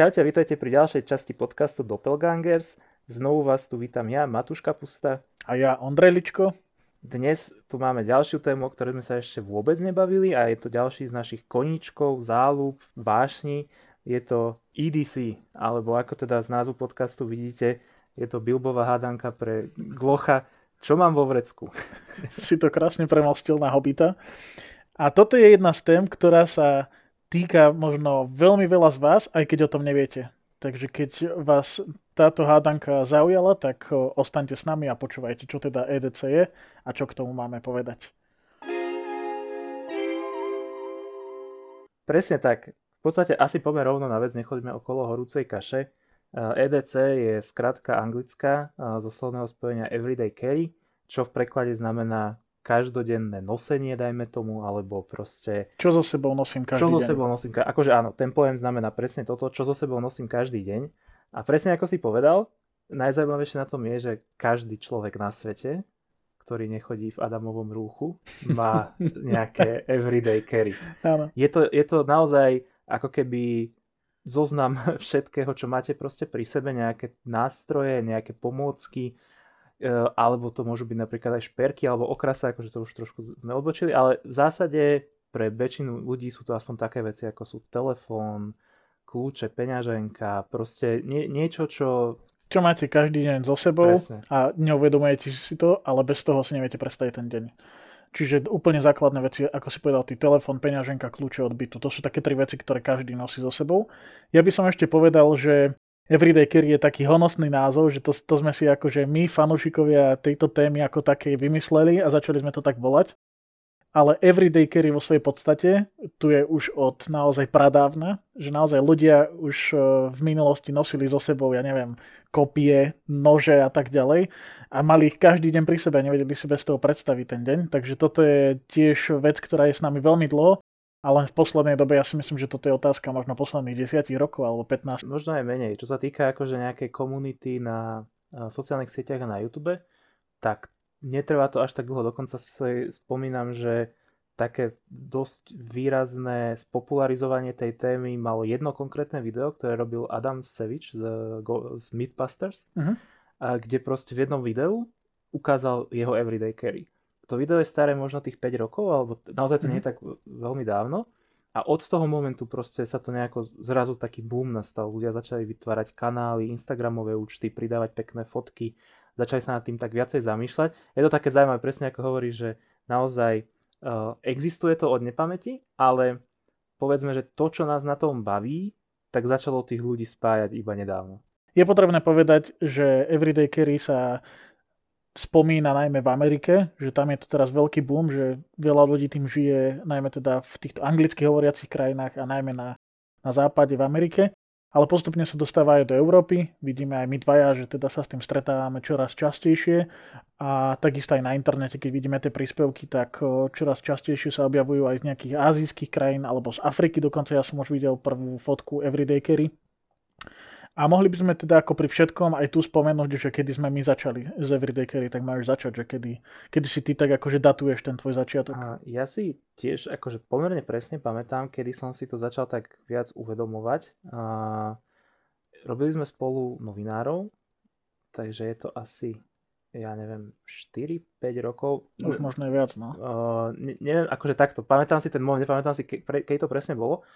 Čaute, vítajte pri ďalšej časti podcastu Doppelgangers. Znovu vás tu vítam ja, Matúš Kapusta. A ja, Ondrej Ličko. Dnes tu máme ďalšiu tému, o ktorej sme sa ešte vôbec nebavili a je to ďalší z našich koníčkov, záľub, vášni. Je to EDC, alebo ako teda z názvu podcastu vidíte, je to Bilbová hádanka pre Glocha. Čo mám vo vrecku? si to krásne premostil na Hobita. A toto je jedna z tém, ktorá sa týka možno veľmi veľa z vás, aj keď o tom neviete. Takže keď vás táto hádanka zaujala, tak ostaňte s nami a počúvajte, čo teda EDC je a čo k tomu máme povedať. Presne tak. V podstate asi poďme rovno na vec, nechodíme okolo horúcej kaše. EDC je skratka anglická zo slovného spojenia Everyday Carry, čo v preklade znamená každodenné nosenie, dajme tomu, alebo proste... Čo so sebou nosím každý čo deň? Čo so sebou nosím, akože áno, ten pojem znamená presne toto, čo so sebou nosím každý deň. A presne ako si povedal, najzaujímavejšie na tom je, že každý človek na svete, ktorý nechodí v Adamovom rúchu, má nejaké everyday carry. Áno. Je, to, je to naozaj ako keby zoznam všetkého, čo máte proste pri sebe, nejaké nástroje, nejaké pomôcky, alebo to môžu byť napríklad aj šperky alebo okrasa, akože to už trošku sme odbočili, ale v zásade pre väčšinu ľudí sú to aspoň také veci, ako sú telefón, kľúče, peňaženka, proste nie, niečo, čo... Čo máte každý deň so sebou Presne. a neuvedomujete si to, ale bez toho si neviete predstaviť ten deň. Čiže úplne základné veci, ako si povedal, ty telefón, peňaženka, kľúče od bytu. To sú také tri veci, ktoré každý nosí so sebou. Ja by som ešte povedal, že Everyday Carry je taký honosný názov, že to, to sme si akože my, fanúšikovia tejto témy ako také vymysleli a začali sme to tak volať. Ale Everyday Carry vo svojej podstate tu je už od naozaj pradávna, že naozaj ľudia už e, v minulosti nosili so sebou, ja neviem, kopie, nože a tak ďalej a mali ich každý deň pri sebe, nevedeli si bez toho predstaviť ten deň. Takže toto je tiež vec, ktorá je s nami veľmi dlho ale v poslednej dobe ja si myslím, že toto je otázka možno posledných 10 rokov alebo 15. Možno aj menej. Čo sa týka akože nejakej komunity na sociálnych sieťach a na YouTube, tak netrvá to až tak dlho. Dokonca si spomínam, že také dosť výrazné spopularizovanie tej témy malo jedno konkrétne video, ktoré robil Adam Savage z, z Mythbusters, uh-huh. kde proste v jednom videu ukázal jeho everyday carry to video je staré možno tých 5 rokov, alebo naozaj to mm-hmm. nie je mhm. tak veľmi dávno. A od toho momentu proste sa to nejako zrazu taký boom nastal. Ľudia začali vytvárať kanály, Instagramové účty, pridávať pekné fotky, začali sa nad tým tak viacej zamýšľať. Je to také zaujímavé, presne ako hovorí, že naozaj uh, existuje to od nepamäti, ale povedzme, že to, čo nás na tom baví, tak začalo tých ľudí spájať iba nedávno. Je potrebné povedať, že Everyday Carry sa spomína najmä v Amerike, že tam je to teraz veľký boom, že veľa ľudí tým žije najmä teda v týchto anglicky hovoriacich krajinách a najmä na, na západe v Amerike. Ale postupne sa dostáva aj do Európy. Vidíme aj my dvaja, že teda sa s tým stretávame čoraz častejšie. A takisto aj na internete, keď vidíme tie príspevky, tak čoraz častejšie sa objavujú aj z nejakých azijských krajín alebo z Afriky. Dokonca ja som už videl prvú fotku Everyday Carry, a mohli by sme teda ako pri všetkom aj tu spomenúť, že kedy sme my začali z Everyday Carry, tak máš začať, že kedy, kedy si ty tak akože datuješ ten tvoj začiatok. A ja si tiež akože pomerne presne pamätám, kedy som si to začal tak viac uvedomovať. A robili sme spolu novinárov, takže je to asi ja neviem, 4-5 rokov. Už možno je viac, no. Uh, ne, neviem, akože takto, pamätám si ten moment, nepamätám si, ke, pre, keď to presne bolo,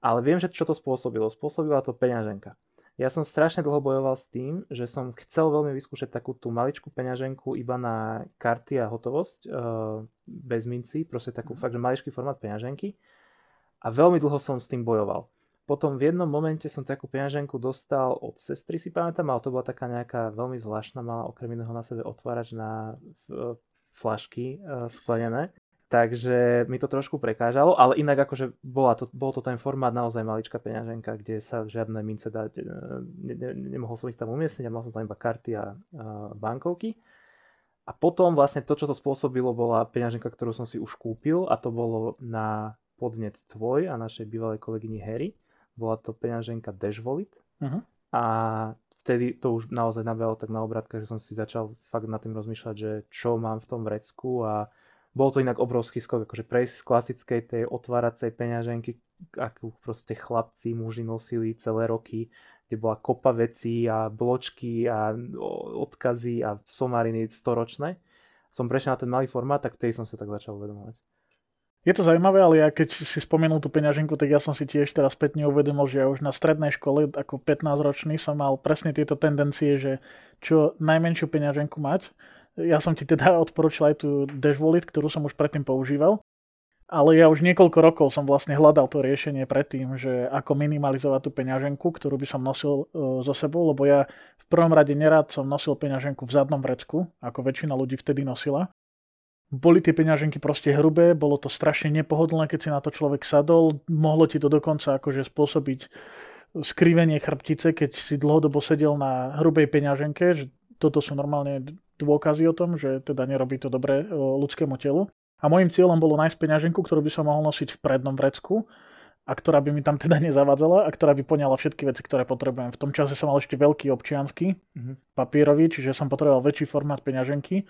ale viem, že čo to spôsobilo. Spôsobila to peňaženka. Ja som strašne dlho bojoval s tým, že som chcel veľmi vyskúšať takú tú maličkú peňaženku iba na karty a hotovosť, uh, bez minci, proste takú mm. fakt, že maličký formát peňaženky. A veľmi dlho som s tým bojoval. Potom v jednom momente som takú peňaženku dostal od sestry, si pamätám, ale to bola taká nejaká veľmi zvláštna, mala okrem iného na sebe otvárač na flašky uh, sklenené. Takže mi to trošku prekážalo, ale inak akože bola to, bol to ten formát naozaj maličká peňaženka, kde sa žiadne mince dať, e, ne, ne, nemohol som ich tam umiestniť a mal som tam iba karty a, a bankovky. A potom vlastne to, čo to spôsobilo, bola peňaženka, ktorú som si už kúpil a to bolo na podnet tvoj a našej bývalej kolegyni Harry. Bola to peňaženka Wallet. Uh-huh. A vtedy to už naozaj nabehlo tak na obratka, že som si začal fakt nad tým rozmýšľať, že čo mám v tom vrecku a bol to inak obrovský skok, akože prejsť z klasickej tej otváracej peňaženky, akú proste chlapci, muži nosili celé roky, kde bola kopa vecí a bločky a odkazy a somariny storočné. Som prešiel na ten malý formát, tak vtedy som sa tak začal uvedomovať. Je to zaujímavé, ale ja keď si spomenul tú peňaženku, tak ja som si tiež teraz spätne uvedomil, že ja už na strednej škole ako 15-ročný som mal presne tieto tendencie, že čo najmenšiu peňaženku mať. Ja som ti teda odporučil aj tú Dash Wallet, ktorú som už predtým používal. Ale ja už niekoľko rokov som vlastne hľadal to riešenie predtým, že ako minimalizovať tú peňaženku, ktorú by som nosil uh, so sebou, lebo ja v prvom rade nerád som nosil peňaženku v zadnom vrecku, ako väčšina ľudí vtedy nosila. Boli tie peňaženky proste hrubé, bolo to strašne nepohodlné, keď si na to človek sadol, mohlo ti to dokonca akože spôsobiť skrivenie chrbtice, keď si dlhodobo sedel na hrubej peňaženke, že toto sú normálne dôkazy o tom, že teda nerobí to dobre ľudskému telu. A môjim cieľom bolo nájsť peňaženku, ktorú by som mohol nosiť v prednom vrecku a ktorá by mi tam teda nezavadzala a ktorá by poňala všetky veci, ktoré potrebujem. V tom čase som mal ešte veľký občiansky, mm-hmm. papierový, čiže som potreboval väčší formát peňaženky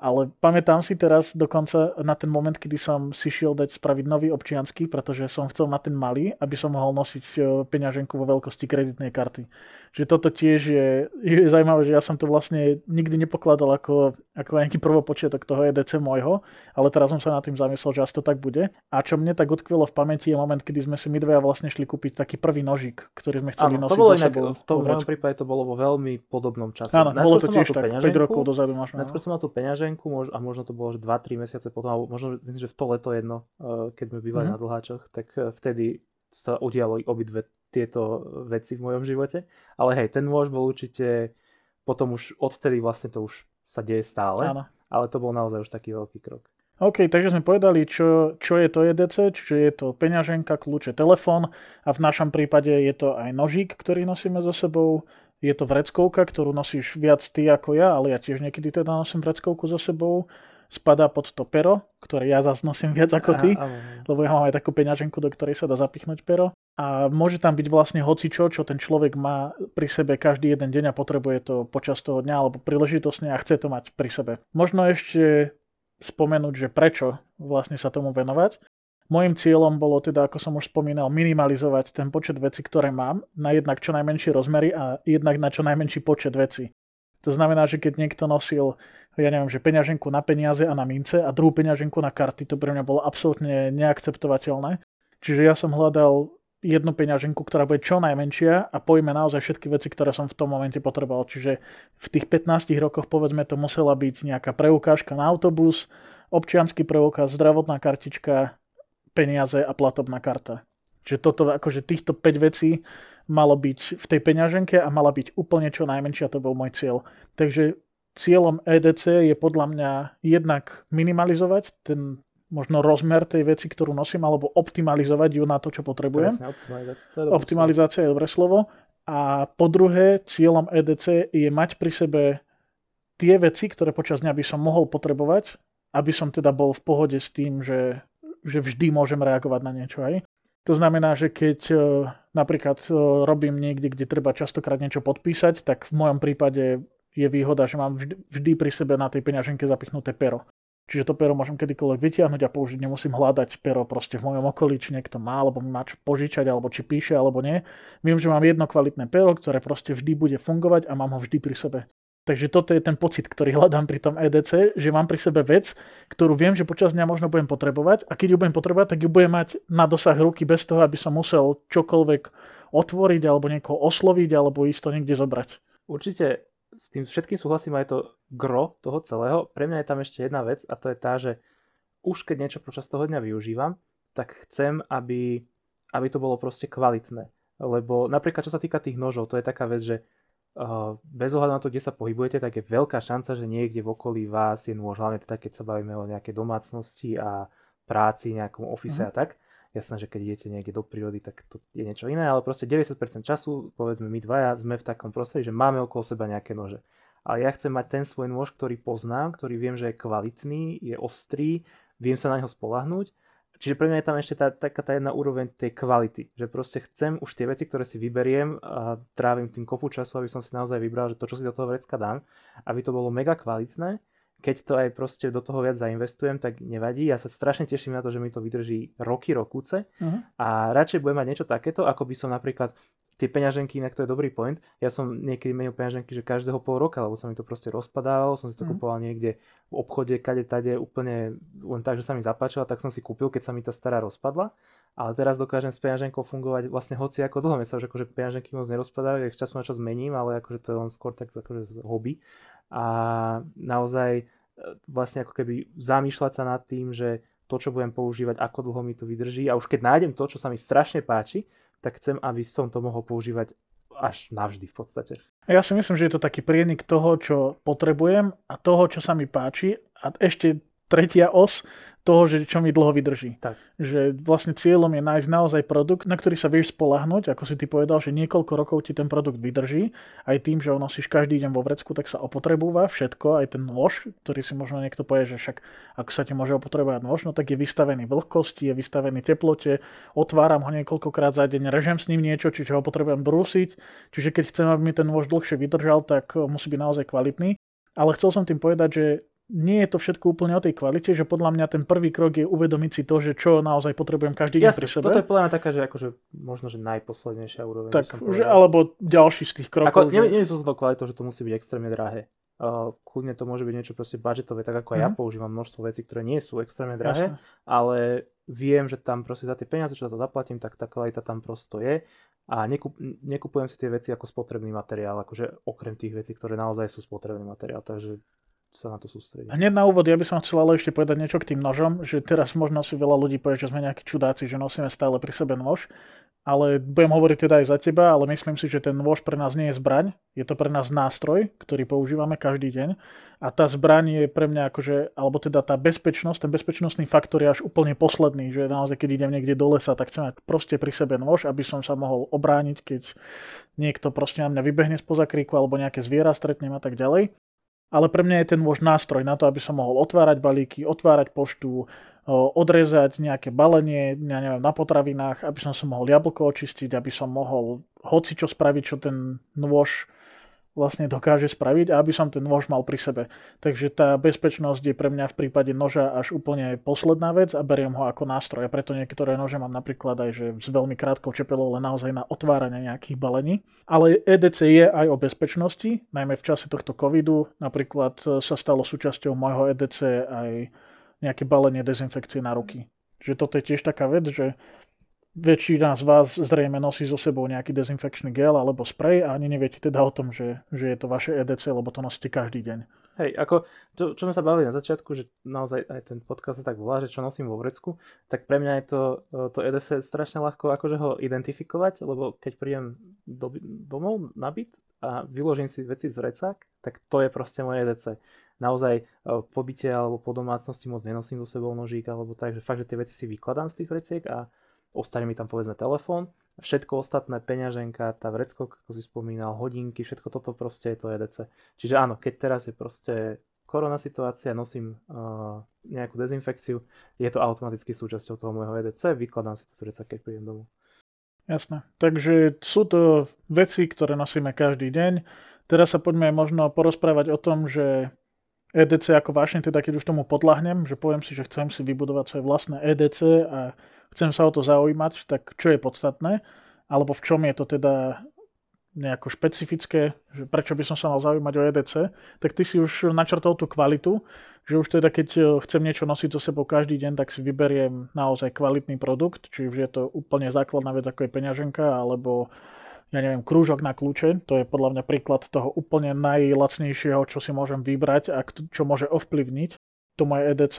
ale pamätám si teraz dokonca na ten moment, kedy som si šiel dať spraviť nový občiansky, pretože som chcel mať ten malý, aby som mohol nosiť e, peňaženku vo veľkosti kreditnej karty. Že toto tiež je, je zaujímavé, že ja som to vlastne nikdy nepokladal ako, ako nejaký prvopočiatok toho EDC môjho, ale teraz som sa nad tým zamyslel, že asi to tak bude. A čo mne tak utkvilo v pamäti je moment, kedy sme si my dvaja vlastne šli kúpiť taký prvý nožík, ktorý sme chceli Áno, nosiť to bolo inak, v tom mojom prípade to bolo vo veľmi podobnom čase. Áno, bolo to tiež tak 5 rokov dozadu možno. Najskôr som mal tú peňaženku a možno to bolo 2-3 mesiace potom, alebo možno myslím, že v to leto jedno, eh, keď sme bývali mm-hmm. na dlháčoch, tak eh, vtedy sa udialo obidve tieto veci v mojom živote. Ale hej, ten nôž bol určite, potom už odtedy vlastne to už sa deje stále, Áno. ale to bol naozaj už taký veľký krok. OK, takže sme povedali, čo, čo je to EDC, čiže je to peňaženka, kľúče, telefón a v našom prípade je to aj nožík, ktorý nosíme so sebou, je to vreckovka, ktorú nosíš viac ty ako ja, ale ja tiež niekedy teda nosím vreckovku so sebou. Spadá pod to pero, ktoré ja zase nosím viac ako ty, Aha, lebo ja mám aj takú peňaženku, do ktorej sa dá zapichnúť pero. A môže tam byť vlastne hocičo, čo ten človek má pri sebe každý jeden deň a potrebuje to počas toho dňa alebo príležitosne a chce to mať pri sebe. Možno ešte spomenúť, že prečo vlastne sa tomu venovať. Mojím cieľom bolo teda, ako som už spomínal, minimalizovať ten počet vecí, ktoré mám, na jednak čo najmenšie rozmery a jednak na čo najmenší počet vecí. To znamená, že keď niekto nosil, ja neviem, že peňaženku na peniaze a na mince a druhú peňaženku na karty, to pre mňa bolo absolútne neakceptovateľné. Čiže ja som hľadal jednu peňaženku, ktorá bude čo najmenšia a pojme naozaj všetky veci, ktoré som v tom momente potreboval. Čiže v tých 15 rokoch povedzme to musela byť nejaká preukážka na autobus, občianský preukaz, zdravotná kartička, peniaze a platobná karta. Čiže toto, akože týchto 5 vecí malo byť v tej peňaženke a mala byť úplne čo najmenšia, to bol môj cieľ. Takže cieľom EDC je podľa mňa jednak minimalizovať ten možno rozmer tej veci, ktorú nosím, alebo optimalizovať ju na to, čo potrebujem. Presne, optimalizácia. Je optimalizácia je dobré slovo. A po druhé, cieľom EDC je mať pri sebe tie veci, ktoré počas dňa by som mohol potrebovať, aby som teda bol v pohode s tým, že že vždy môžem reagovať na niečo aj. To znamená, že keď e, napríklad e, robím niekde, kde treba častokrát niečo podpísať, tak v mojom prípade je výhoda, že mám vždy, vždy pri sebe na tej peňaženke zapichnuté pero. Čiže to pero môžem kedykoľvek vytiahnuť a použiť, nemusím hľadať pero proste v mojom okolí, či niekto má, alebo mi má čo požičať, alebo či píše, alebo nie. Viem, že mám jedno kvalitné pero, ktoré proste vždy bude fungovať a mám ho vždy pri sebe. Takže toto je ten pocit, ktorý hľadám pri tom EDC, že mám pri sebe vec, ktorú viem, že počas dňa možno budem potrebovať a keď ju budem potrebovať, tak ju budem mať na dosah ruky bez toho, aby som musel čokoľvek otvoriť alebo niekoho osloviť alebo ísť to niekde zobrať. Určite s tým všetkým súhlasím aj to gro toho celého. Pre mňa je tam ešte jedna vec a to je tá, že už keď niečo počas toho dňa využívam, tak chcem, aby, aby to bolo proste kvalitné. Lebo napríklad čo sa týka tých nožov, to je taká vec, že bez ohľadu na to, kde sa pohybujete, tak je veľká šanca, že niekde v okolí vás je nôž, hlavne teda keď sa bavíme o nejakej domácnosti a práci, nejakom ofise mm. a tak. Jasné, že keď idete niekde do prírody, tak to je niečo iné, ale proste 90% času, povedzme my dvaja, sme v takom prostredí, že máme okolo seba nejaké nože. Ale ja chcem mať ten svoj nôž, ktorý poznám, ktorý viem, že je kvalitný, je ostrý, viem sa na neho spolahnúť Čiže pre mňa je tam ešte tá, taká tá jedna úroveň tej kvality, že proste chcem už tie veci, ktoré si vyberiem a trávim tým kopu času, aby som si naozaj vybral, že to, čo si do toho vrecka dám, aby to bolo mega kvalitné, keď to aj proste do toho viac zainvestujem, tak nevadí. Ja sa strašne teším na to, že mi to vydrží roky, rokúce uh-huh. a radšej budem mať niečo takéto, ako by som napríklad tie peňaženky, inak to je dobrý point. Ja som niekedy menil peňaženky, že každého pol roka, lebo sa mi to proste rozpadávalo, som si to uh-huh. kupoval niekde v obchode, kade, tade, úplne len tak, že sa mi zapáčila, tak som si kúpil, keď sa mi tá stará rozpadla. Ale teraz dokážem s peňaženkou fungovať vlastne hoci ako dlho. Mne sa už akože peňaženky moc nerozpadajú, ich času na čas mením, ale akože to je len skôr tak akože hobby a naozaj e, vlastne ako keby zamýšľať sa nad tým, že to, čo budem používať, ako dlho mi to vydrží a už keď nájdem to, čo sa mi strašne páči, tak chcem, aby som to mohol používať až navždy v podstate. Ja si myslím, že je to taký prienik toho, čo potrebujem a toho, čo sa mi páči a ešte tretia os, toho, že čo mi dlho vydrží. Tak. Že vlastne cieľom je nájsť naozaj produkt, na ktorý sa vieš spolahnuť, ako si ty povedal, že niekoľko rokov ti ten produkt vydrží, aj tým, že ho nosíš každý deň vo vrecku, tak sa opotrebúva všetko, aj ten nôž, ktorý si možno niekto povie, že však ako sa ti môže opotrebovať nôž, no tak je vystavený vlhkosti, je vystavený teplote, otváram ho niekoľkokrát za deň, režem s ním niečo, čiže ho potrebujem brúsiť, čiže keď chcem, aby mi ten nôž dlhšie vydržal, tak musí byť naozaj kvalitný. Ale chcel som tým povedať, že nie je to všetko úplne o tej kvalite, že podľa mňa ten prvý krok je uvedomiť si to, že čo naozaj potrebujem každý deň pri sebe. Toto je podľa mňa taká, že akože možno, že najposlednejšia úroveň. Tak, že, alebo ďalší z tých krokov. Ako, že... Nie sú to kvalitou, že to musí byť extrémne drahé. Uh, kľudne to môže byť niečo proste budgetové, tak ako mm. ja mhm. používam množstvo vecí, ktoré nie sú extrémne drahé, Jasne. ale viem, že tam proste za tie peniaze, čo za to zaplatím, tak tá kvalita tam prosto je a nekup, nekupujem si tie veci ako spotrebný materiál, akože okrem tých vecí, ktoré naozaj sú spotrebný materiál, takže sa na to sústrediť. Hneď na úvod ja by som chcel ale ešte povedať niečo k tým nožom, že teraz možno si veľa ľudí povie, že sme nejakí čudáci, že nosíme stále pri sebe nôž, ale budem hovoriť teda aj za teba, ale myslím si, že ten nôž pre nás nie je zbraň, je to pre nás nástroj, ktorý používame každý deň a tá zbraň je pre mňa akože, alebo teda tá bezpečnosť, ten bezpečnostný faktor je až úplne posledný, že naozaj keď idem niekde do lesa, tak chcem mať proste pri sebe nôž, aby som sa mohol obrániť, keď niekto proste na mňa vybehne spoza kríku alebo nejaké zviera stretnem a tak ďalej ale pre mňa je ten môj nástroj na to, aby som mohol otvárať balíky, otvárať poštu, odrezať nejaké balenie ja neviem, na potravinách, aby som sa mohol jablko očistiť, aby som mohol hoci čo spraviť, čo ten nôž vlastne dokáže spraviť a aby som ten nôž mal pri sebe. Takže tá bezpečnosť je pre mňa v prípade noža až úplne posledná vec a beriem ho ako nástroj. A preto niektoré nože mám napríklad aj že s veľmi krátkou čepelou, len naozaj na otváranie nejakých balení. Ale EDC je aj o bezpečnosti, najmä v čase tohto covidu. Napríklad sa stalo súčasťou môjho EDC aj nejaké balenie dezinfekcie na ruky. Že toto je tiež taká vec, že väčšina z vás zrejme nosí so sebou nejaký dezinfekčný gel alebo sprej a ani neviete teda o tom, že, že je to vaše EDC, lebo to nosíte každý deň. Hej, ako to, čo sme sa bavili na začiatku, že naozaj aj ten podcast sa tak volá, že čo nosím vo vrecku, tak pre mňa je to, to EDC strašne ľahko akože ho identifikovať, lebo keď prídem do, domov na byt a vyložím si veci z vrecák, tak to je proste moje EDC. Naozaj e, po byte alebo po domácnosti moc nenosím so sebou nožík alebo tak, že fakt, že tie veci si vykladám z tých vreciek a ostane mi tam povedzme telefón, všetko ostatné, peňaženka, tá vrecko, ako si spomínal, hodinky, všetko toto proste je to EDC. Čiže áno, keď teraz je proste korona situácia, nosím uh, nejakú dezinfekciu, je to automaticky súčasťou toho môjho EDC, vykladám si to z keď prídem domov. Jasné. Takže sú to veci, ktoré nosíme každý deň. Teraz sa poďme možno porozprávať o tom, že EDC ako vášne, teda keď už tomu podľahnem, že poviem si, že chcem si vybudovať svoje vlastné EDC a chcem sa o to zaujímať, tak čo je podstatné, alebo v čom je to teda nejako špecifické, že prečo by som sa mal zaujímať o EDC, tak ty si už načrtol tú kvalitu, že už teda keď e, chcem niečo nosiť so sebou každý deň, tak si vyberiem naozaj kvalitný produkt, či už je to úplne základná vec ako je peňaženka, alebo ja neviem, krúžok na kľúče, to je podľa mňa príklad toho úplne najlacnejšieho, čo si môžem vybrať a čo môže ovplyvniť to moje EDC.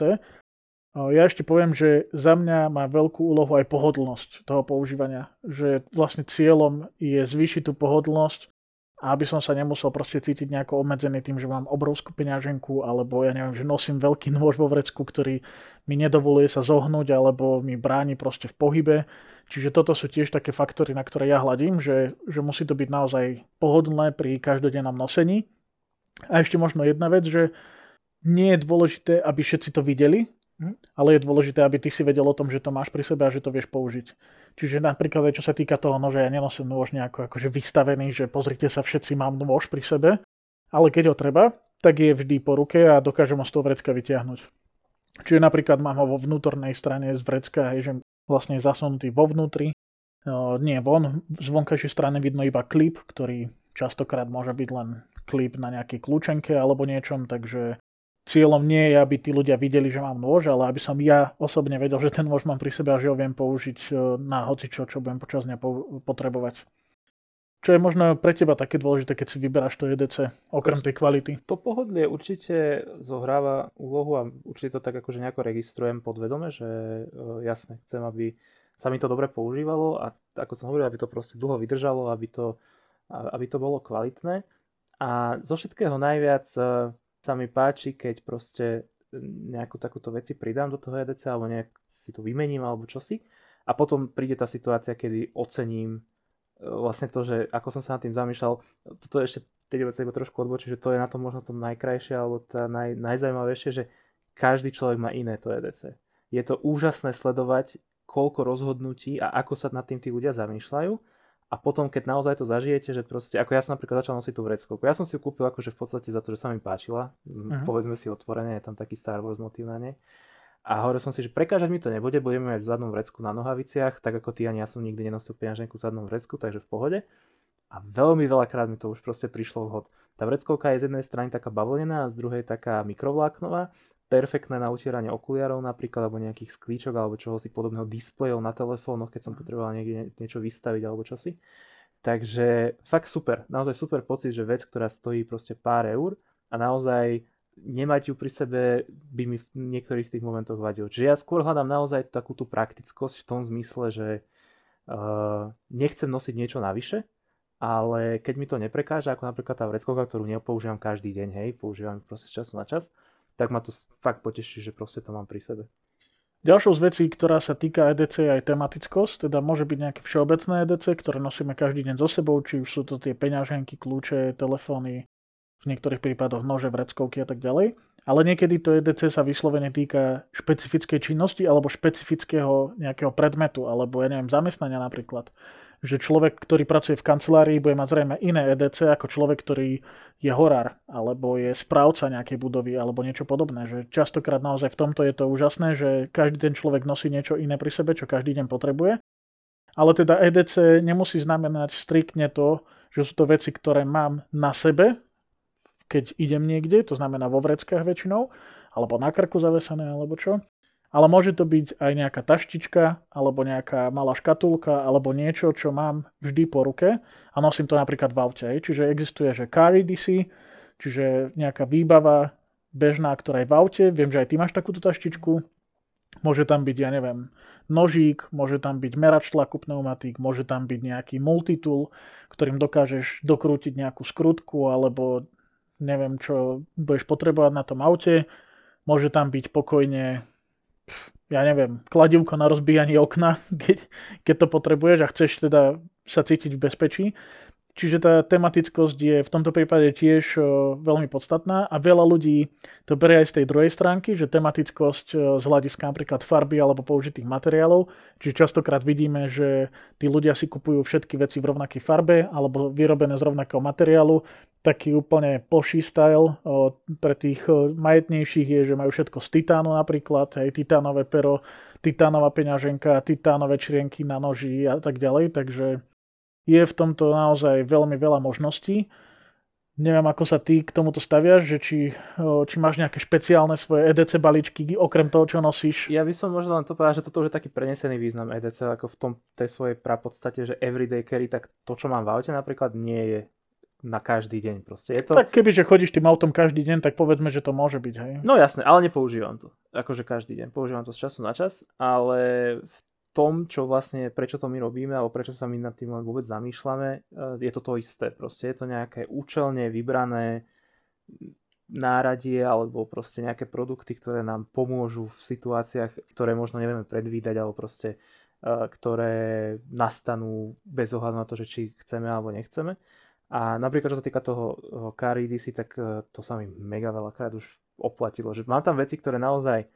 Ja ešte poviem, že za mňa má veľkú úlohu aj pohodlnosť toho používania. Že vlastne cieľom je zvýšiť tú pohodlnosť aby som sa nemusel proste cítiť nejako obmedzený tým, že mám obrovskú peňaženku alebo ja neviem, že nosím veľký nôž vo vrecku, ktorý mi nedovoluje sa zohnúť alebo mi bráni proste v pohybe. Čiže toto sú tiež také faktory, na ktoré ja hľadím, že, že musí to byť naozaj pohodlné pri každodennom nosení. A ešte možno jedna vec, že nie je dôležité, aby všetci to videli? Ale je dôležité, aby ty si vedel o tom, že to máš pri sebe a že to vieš použiť. Čiže napríklad aj čo sa týka toho nože, ja nenosím nôž nejako akože vystavený, že pozrite sa, všetci mám nôž pri sebe, ale keď ho treba, tak je vždy po ruke a dokážem ho z toho vrecka vyťahnuť. Čiže napríklad mám ho vo vnútornej strane z vrecka, hej, že vlastne je zasunutý vo vnútri, nie von, z vonkajšej strany vidno iba klip, ktorý častokrát môže byť len klip na nejakej kľúčenke alebo niečom, takže cieľom nie je, aby tí ľudia videli, že mám nôž, ale aby som ja osobne vedel, že ten nôž mám pri sebe a že ho viem použiť e, na hocičo, čo budem počas dňa potrebovať. Čo je možno pre teba také dôležité, keď si vyberáš to EDC, okrem tej kvality? To pohodlie určite zohráva úlohu a určite to tak akože nejako registrujem podvedome, že e, jasne, chcem, aby sa mi to dobre používalo a ako som hovoril, aby to proste dlho vydržalo, aby to, aby to bolo kvalitné. A zo všetkého najviac e, sa mi páči, keď proste nejakú takúto veci pridám do toho EDC alebo nejak si to vymením alebo čosi. A potom príde tá situácia, kedy ocením e, vlastne to, že ako som sa nad tým zamýšľal, toto je ešte tej veci trošku odbočí, že to je na tom možno to najkrajšie alebo tá naj, najzajímavejšie, že každý človek má iné to EDC. Je to úžasné sledovať, koľko rozhodnutí a ako sa nad tým tí ľudia zamýšľajú a potom, keď naozaj to zažijete, že proste, ako ja som napríklad začal nosiť tú vreckovku, ja som si ju kúpil akože v podstate za to, že sa mi páčila, uh-huh. povedzme si otvorene, je tam taký Star Wars motív na nej. A hovoril som si, že prekážať mi to nebude, budeme mať zadnú vrecku na nohaviciach, tak ako ty ani ja som nikdy nenosil peňaženku zadnú vrecku, takže v pohode. A veľmi veľakrát mi to už proste prišlo vhod. Tá vreckovka je z jednej strany taká bavlnená a z druhej taká mikrovláknová perfektné na utieranie okuliarov napríklad, alebo nejakých sklíčok, alebo čoho si podobného displejov na telefónoch, keď som potreboval niekde niečo vystaviť alebo čosi. Takže fakt super, naozaj super pocit, že vec, ktorá stojí proste pár eur a naozaj nemať ju pri sebe by mi v niektorých tých momentoch vadil. Čiže ja skôr hľadám naozaj takú tú praktickosť v tom zmysle, že uh, nechcem nosiť niečo navyše, ale keď mi to neprekáža, ako napríklad tá vreckovka, ktorú nepoužívam každý deň, hej, používam proste z času na čas, tak ma to fakt poteší, že proste to mám pri sebe. Ďalšou z vecí, ktorá sa týka EDC je aj tematickosť, teda môže byť nejaké všeobecné EDC, ktoré nosíme každý deň so sebou, či už sú to tie peňaženky, kľúče, telefóny, v niektorých prípadoch nože, vreckovky a tak ďalej. Ale niekedy to EDC sa vyslovene týka špecifickej činnosti alebo špecifického nejakého predmetu, alebo ja neviem, zamestnania napríklad že človek, ktorý pracuje v kancelárii, bude mať zrejme iné EDC ako človek, ktorý je horár, alebo je správca nejakej budovy, alebo niečo podobné. Že častokrát naozaj v tomto je to úžasné, že každý ten človek nosí niečo iné pri sebe, čo každý deň potrebuje. Ale teda EDC nemusí znamenať striktne to, že sú to veci, ktoré mám na sebe, keď idem niekde, to znamená vo vreckách väčšinou, alebo na krku zavesené, alebo čo ale môže to byť aj nejaká taštička, alebo nejaká malá škatulka, alebo niečo, čo mám vždy po ruke a nosím to napríklad v aute. Čiže existuje, že car EDC, čiže nejaká výbava bežná, ktorá je v aute. Viem, že aj ty máš takúto taštičku. Môže tam byť, ja neviem, nožík, môže tam byť merač tlaku pneumatík, môže tam byť nejaký multitool, ktorým dokážeš dokrútiť nejakú skrutku alebo neviem, čo budeš potrebovať na tom aute. Môže tam byť pokojne ja neviem, kladivko na rozbíjanie okna, keď, keď to potrebuješ a chceš teda sa cítiť v bezpečí. Čiže tá tematickosť je v tomto prípade tiež veľmi podstatná a veľa ľudí to berie aj z tej druhej stránky, že tematickosť z hľadiska napríklad farby alebo použitých materiálov. Čiže častokrát vidíme, že tí ľudia si kupujú všetky veci v rovnakej farbe alebo vyrobené z rovnakého materiálu. Taký úplne poší style pre tých majetnejších je, že majú všetko z titánu napríklad, aj titánové pero, titánová peňaženka, titánové črienky na noži a tak ďalej. Takže je v tomto naozaj veľmi veľa možností. Neviem, ako sa ty k tomuto staviaš, že či, či máš nejaké špeciálne svoje EDC balíčky, okrem toho, čo nosíš. Ja by som možno len to povedal, že toto už je taký prenesený význam EDC, ako v tom, tej svojej prapodstate, že everyday carry, tak to, čo mám v aute napríklad, nie je na každý deň. Proste je to... Tak keby, že chodíš tým autom každý deň, tak povedzme, že to môže byť, hej? No jasné, ale nepoužívam to. Akože každý deň. Používam to z času na čas, ale v tom, čo vlastne, prečo to my robíme, alebo prečo sa my nad tým vôbec zamýšľame, eh, je to to isté. Proste je to nejaké účelne vybrané náradie alebo proste nejaké produkty, ktoré nám pomôžu v situáciách, ktoré možno nevieme predvídať alebo proste eh, ktoré nastanú bez ohľadu na to, že či chceme alebo nechceme. A napríklad, čo sa týka toho car EDC, tak to sa mi mega veľakrát už oplatilo. Že mám tam veci, ktoré naozaj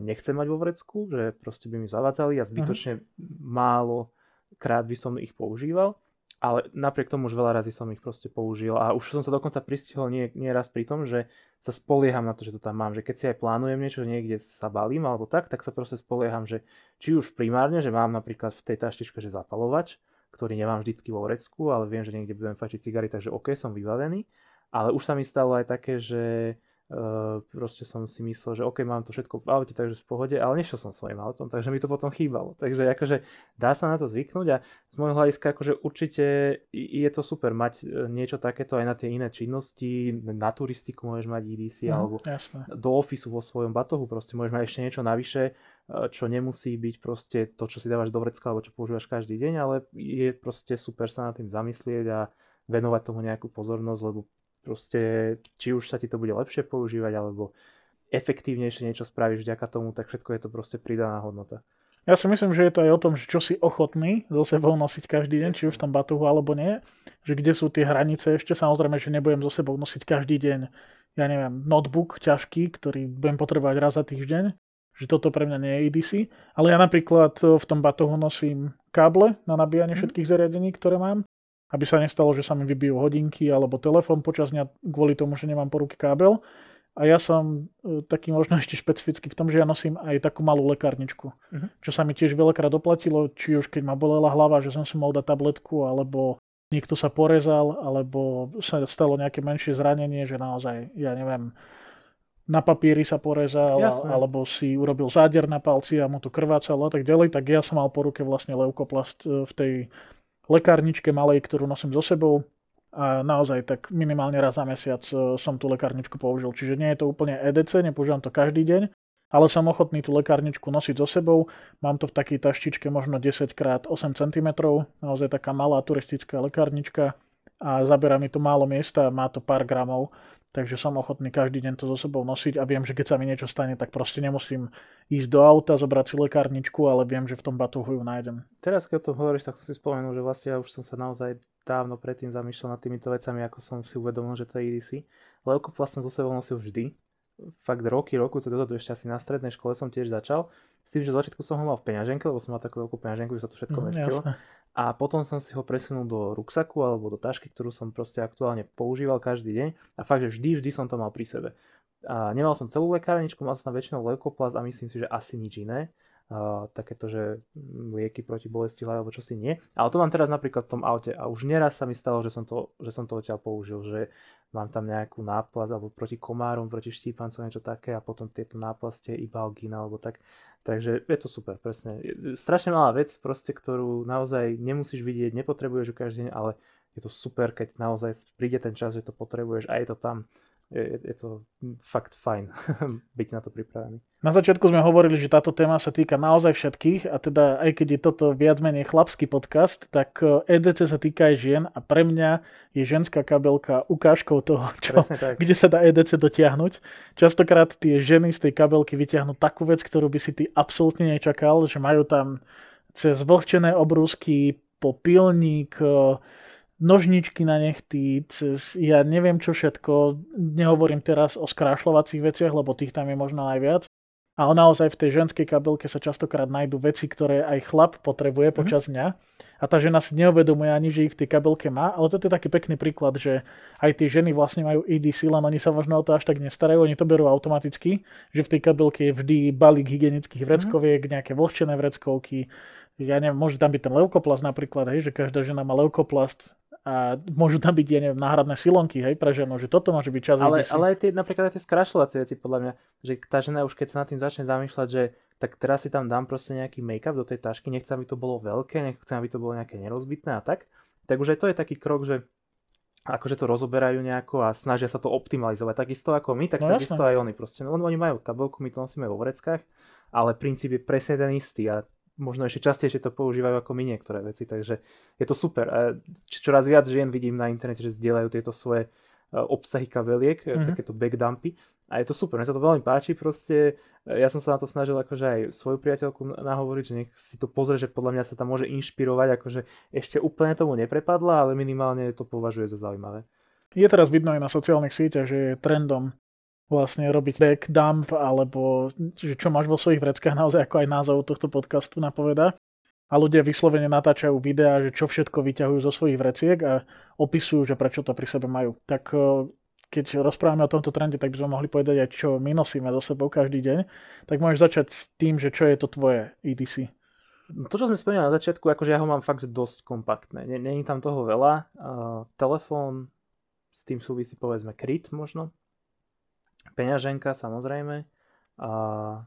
nechcem mať vo vrecku, že proste by mi zavadzali a zbytočne uh-huh. málo krát by som ich používal. ale napriek tomu už veľa razy som ich proste použil a už som sa dokonca pristihol nie, nie raz pri tom, že sa spolieham na to, že to tam mám, že keď si aj plánujem niečo, niekde sa balím alebo tak, tak sa proste spolieham, že či už primárne, že mám napríklad v tej taštičke, že zapalovač, ktorý nemám vždycky vo vrecku, ale viem, že niekde budem fačiť cigary, takže OK, som vybavený. Ale už sa mi stalo aj také, že Uh, proste som si myslel, že OK, mám to všetko v aute, takže v pohode, ale nešiel som svojim autom, takže mi to potom chýbalo. Takže akože dá sa na to zvyknúť a z môjho hľadiska akože určite je to super mať e, niečo takéto aj na tie iné činnosti, na turistiku môžeš mať EDC No, alebo jasné. do ofisu vo svojom batohu, proste môžeš mať ešte niečo navyše, e, čo nemusí byť proste to, čo si dávaš do vrecka alebo čo používaš každý deň, ale je proste super sa nad tým zamyslieť a venovať tomu nejakú pozornosť, lebo proste či už sa ti to bude lepšie používať alebo efektívnejšie niečo spravíš vďaka tomu, tak všetko je to proste pridaná hodnota. Ja si myslím, že je to aj o tom, že čo si ochotný so sebou nosiť každý deň, či už v tom batohu alebo nie. Že kde sú tie hranice ešte. Samozrejme, že nebudem so sebou nosiť každý deň, ja neviem, notebook ťažký, ktorý budem potrebovať raz za týždeň. Že toto pre mňa nie je EDC. Ale ja napríklad v tom batohu nosím káble na nabíjanie Mhm. všetkých zariadení, ktoré mám. Aby sa nestalo, že sa mi vybijú hodinky alebo telefón počas dňa kvôli tomu, že nemám po ruke kábel. A ja som e, taký možno ešte špecifický v tom, že ja nosím aj takú malú lekárničku. Mhm. Čo sa mi tiež veľakrát oplatilo, či už keď ma bolela hlava, že som si mohol dať tabletku, alebo niekto sa porezal, alebo sa stalo nejaké menšie zranenie, že naozaj, ja neviem, na papieri sa porezal, Jasné. alebo si urobil záder na palci a mu to krvácalo a tak ďalej, tak ja som mal po ruke vlastne leukoplast e, v tej lekárničke malej, ktorú nosím so sebou a naozaj tak minimálne raz za mesiac e, som tú lekárničku použil. Čiže nie je to úplne EDC, nepoužívam to každý deň, ale som ochotný tú lekárničku nosiť so sebou. Mám to v takej taštičke možno 10 x 8 cm, naozaj taká malá turistická lekárnička a zabera mi to málo miesta, má to pár gramov, takže som ochotný každý deň to so sebou nosiť a viem, že keď sa mi niečo stane, tak proste nemusím ísť do auta, zobrať si lekárničku, ale viem, že v tom batohu ju nájdem. Teraz, keď o tom hovoríš, tak som si spomenul, že vlastne ja už som sa naozaj dávno predtým zamýšľal nad týmito vecami, ako som si uvedomil, že to je EDC. Leukoplast som so sebou nosil vždy. Fakt roky, roku, to dozadu ešte asi na strednej škole som tiež začal. S tým, že z začiatku som ho mal v peňaženke, lebo som mal takú veľkú peňaženku, že sa to všetko Mm, mestilo. jasné. A potom som si ho presunul do ruksaku alebo do tašky, ktorú som proste aktuálne používal každý deň. A fakt, že vždy, vždy som to mal pri sebe. A nemal som celú lekárničku, mal som tam väčšinou leukoplast a myslím si, že asi nič iné. Takéto, že lieky proti bolesti hlavy alebo čosi nie. Ale to mám teraz napríklad v tom aute a už neraz sa mi stalo, že som to, že som to odtiaľ použil, že mám tam nejakú náplast alebo proti komárom, proti štípancom, niečo také a potom tieto náplastie ibalgín alebo tak. Takže je to super, presne. Je- Strašne malá vec, proste, ktorú naozaj nemusíš vidieť, nepotrebuješ ju každý deň, ale je to super, keď naozaj príde ten čas, že to potrebuješ a je to tam. Je, je, to fakt fajn byť na to pripravený. Na začiatku sme hovorili, že táto téma sa týka naozaj všetkých a teda aj keď je toto viac menej chlapský podcast, tak e, EDC sa týka aj žien a pre mňa je ženská kabelka ukážkou toho, čo, kde sa dá EDC dotiahnuť. Častokrát tie ženy z tej kabelky vyťahnú takú vec, ktorú by si ty absolútne nečakal, že majú tam cez vlhčené obrúsky po pilník, e, nožničky na nechty, cez ja neviem čo všetko. Nehovorím teraz o skrášľovacích veciach, lebo tých tam je možno najviac. Ale naozaj v tej ženskej kabelke sa častokrát nájdú veci, ktoré aj chlap potrebuje počas dňa. A tá žena si neuvedomuje ani, že ich v tej kabelke má. Ale toto je taký pekný príklad, že aj tie ženy vlastne majú EDC, len oni sa možno o to až tak nestarajú, oni to berú automaticky, že v tej kabelke je vždy balík hygienických vreckoviek, nejaké vlhčené vreckovky, ja neviem, môže tam byť ten leukoplast napríklad, hej, že každá žena má leukoplast a môžu tam byť, ja neviem, náhradné silonky, hej, pre ženu, že toto môže byť čas Ale, EDC. ale aj tie, napríklad aj tie skrašľovacie veci, podľa mňa, že tá žena už keď sa nad tým začne zamýšľať, že tak teraz si tam dám proste nejaký make-up do tej tašky, nechcem, aby to bolo veľké, nechcem, aby to bolo nejaké nerozbitné a tak, tak už aj to je taký krok, že akože to rozoberajú nejako a snažia sa to optimalizovať. Takisto ako my, tak No takisto aj oni proste. No, oni majú kabelku, my to nosíme vo vreckách, ale princíp je presne ten istý a možno ešte častejšie to používajú ako my niektoré veci, takže je to super. A čoraz viac žien vidím na internete, že zdieľajú tieto svoje e, obsahy kabeliek, mm-hmm. Mhm. takéto backdumpy a je to super, mne sa to veľmi páči, proste e, ja som sa na to snažil akože aj svoju priateľku na- nahovoriť, že nech si to pozrie, že podľa mňa sa tam môže inšpirovať, akože ešte úplne tomu neprepadla, ale minimálne to považuje za zaujímavé. Je teraz vidno aj na sociálnych sieťach, že je trendom vlastne robiť back dump, alebo že čo máš vo svojich vreckách, naozaj ako aj názov tohto podcastu napoveda. a ľudia vyslovene natáčajú videá, že čo všetko vyťahujú zo svojich vreciek a opisujú, že prečo to pri sebe majú. Tak keď rozprávame o tomto trende, tak by sme mohli povedať aj, čo my nosíme so sebou každý deň. Tak môžeš začať tým, že čo je to tvoje EDC. No to, čo sme spomínali na začiatku, akože ja ho mám fakt dosť kompaktné. Není tam toho veľa. Uh, telefón, s tým súvisí povedzme kryt možno. Peňaženka samozrejme. Uh,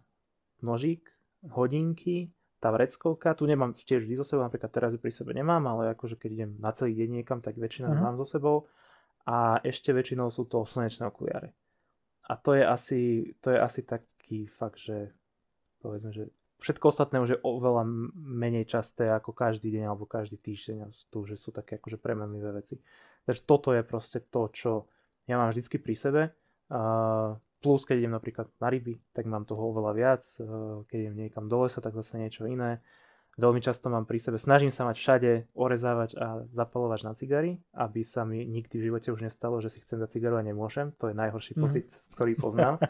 nožík, hodinky, tá vreckovka, tu nemám tiež vždy so sebou, napríklad teraz ju pri sebe nemám, ale akože keď idem na celý deň niekam, tak väčšinou uh-huh. mám so sebou a ešte väčšinou sú to slnečné okuliare. A to je asi, to je asi taký fakt, že povedzme, že všetko ostatné už je oveľa menej časté ako každý deň alebo každý týždeň a tu že sú také akože premenlivé veci. Takže toto je proste to, čo ja mám vždycky pri sebe. Plus keď idem napríklad na ryby, tak mám toho oveľa viac. Uh, keď idem niekam do lesa, tak zase niečo iné. Veľmi často mám pri sebe, snažím sa mať všade orezávač a zapalovač na cigary, aby sa mi nikdy v živote už nestalo, že si chcem dať cigaru a nemôžem. To je najhorší mm. pocit, ktorý poznám.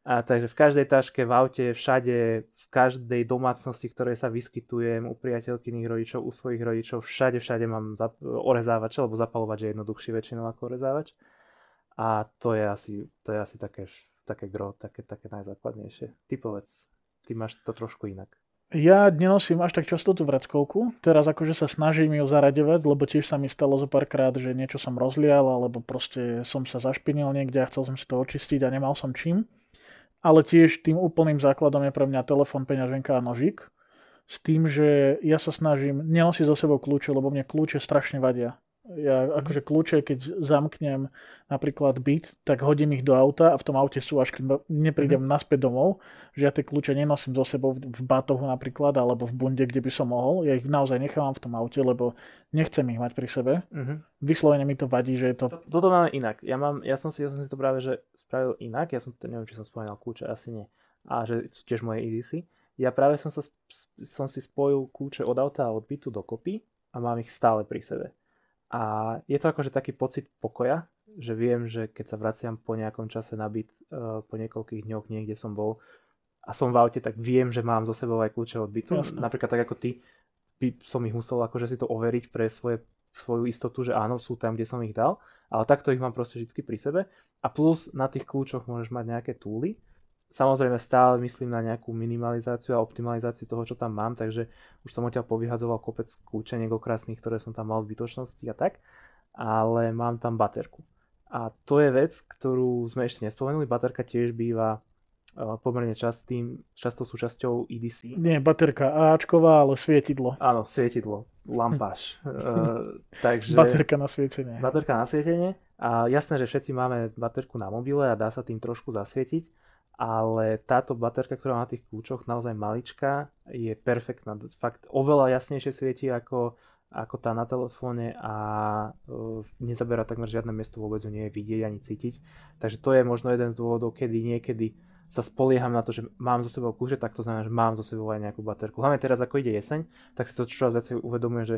A takže v každej taške, v aute, všade, v každej domácnosti, ktorej sa vyskytujem, u priateľkyných rodičov, u svojich rodičov, všade, všade mám zap- orezávač, alebo zapalovač je jednoduchší väčšinou ako orezávač. A to je asi, to je asi také, také gro, také, také najzákladnejšie. Ty povedz, ty máš to trošku inak. Ja nenosím až tak často tú vreckovku. Teraz akože sa snažím ju zaradevať, lebo tiež sa mi stalo zo párkrát, že niečo som rozlial, alebo proste som sa zašpinil niekde a chcel som si to očistiť a nemal som čím. Ale tiež tým úplným základom je pre mňa telefón, peňaženka a nožík. S tým, že ja sa snažím nenosiť so sebou kľúče, lebo mne kľúče strašne vadia. Ja akože kľúče, keď zamknem napríklad byt, tak hodím ich do auta a v tom aute sú, až keď neprídem mm-hmm. naspäť domov, že ja tie kľúče nenosím so sebou v batohu napríklad, alebo v bunde, kde by som mohol. Ja ich naozaj nechávam v tom aute, lebo nechcem ich mať pri sebe. Mm-hmm. Vyslovene mi to vadí, že je to... Toto máme inak. Ja, mám, ja, som si, ja som si to práve že spravil inak. Ja som, neviem, či som spomínal kľúče, asi nie. A že sú tiež moje EDC. Ja práve som, sa, som si spojil kľúče od auta a od bytu dokopy a mám ich stále pri sebe. A je to akože taký pocit pokoja, že viem, že keď sa vraciam po nejakom čase na byt, uh, po niekoľkých dňoch niekde som bol a som v aute, tak viem, že mám zo sebou aj kľúče od bytu. Jasne. Napríklad tak ako ty, by som ich musel akože si to overiť pre svoje, svoju istotu, že áno, sú tam, kde som ich dal, ale takto ich mám proste vždy pri sebe. A plus na tých kľúčoch môžeš mať nejaké túly, Samozrejme stále myslím na nejakú minimalizáciu a optimalizáciu toho, čo tam mám, takže už som odtiaľ povyhadzoval kopec kľúčeniek okrásnych, ktoré som tam mal v bytočnosti a tak, ale mám tam baterku. A to je vec, ktorú sme ešte nespomenuli, baterka tiež býva uh, pomerne častým, často súčasťou EDC. Nie, baterka Ačková, ale svietidlo. Áno, svietidlo, lampáš. uh, takže, baterka na svietenie. Baterka na svietenie. A jasné, že všetci máme baterku na mobile a dá sa tým trošku zasvietiť, ale táto baterka, ktorá má na tých kľúčoch, naozaj maličká, je perfektná. Fakt oveľa jasnejšie svieti ako, ako tá na telefóne a uh, nezaberá takmer žiadne miesto, vôbec ju nie je vidieť ani cítiť. Takže to je možno jeden z dôvodov, kedy niekedy sa spolieham na to, že mám zo sebou kľúče, tak to znamená, že mám zo sebou aj nejakú baterku. Hlavne teraz, ako ide jeseň, tak si to čoraz viac uvedomujem, že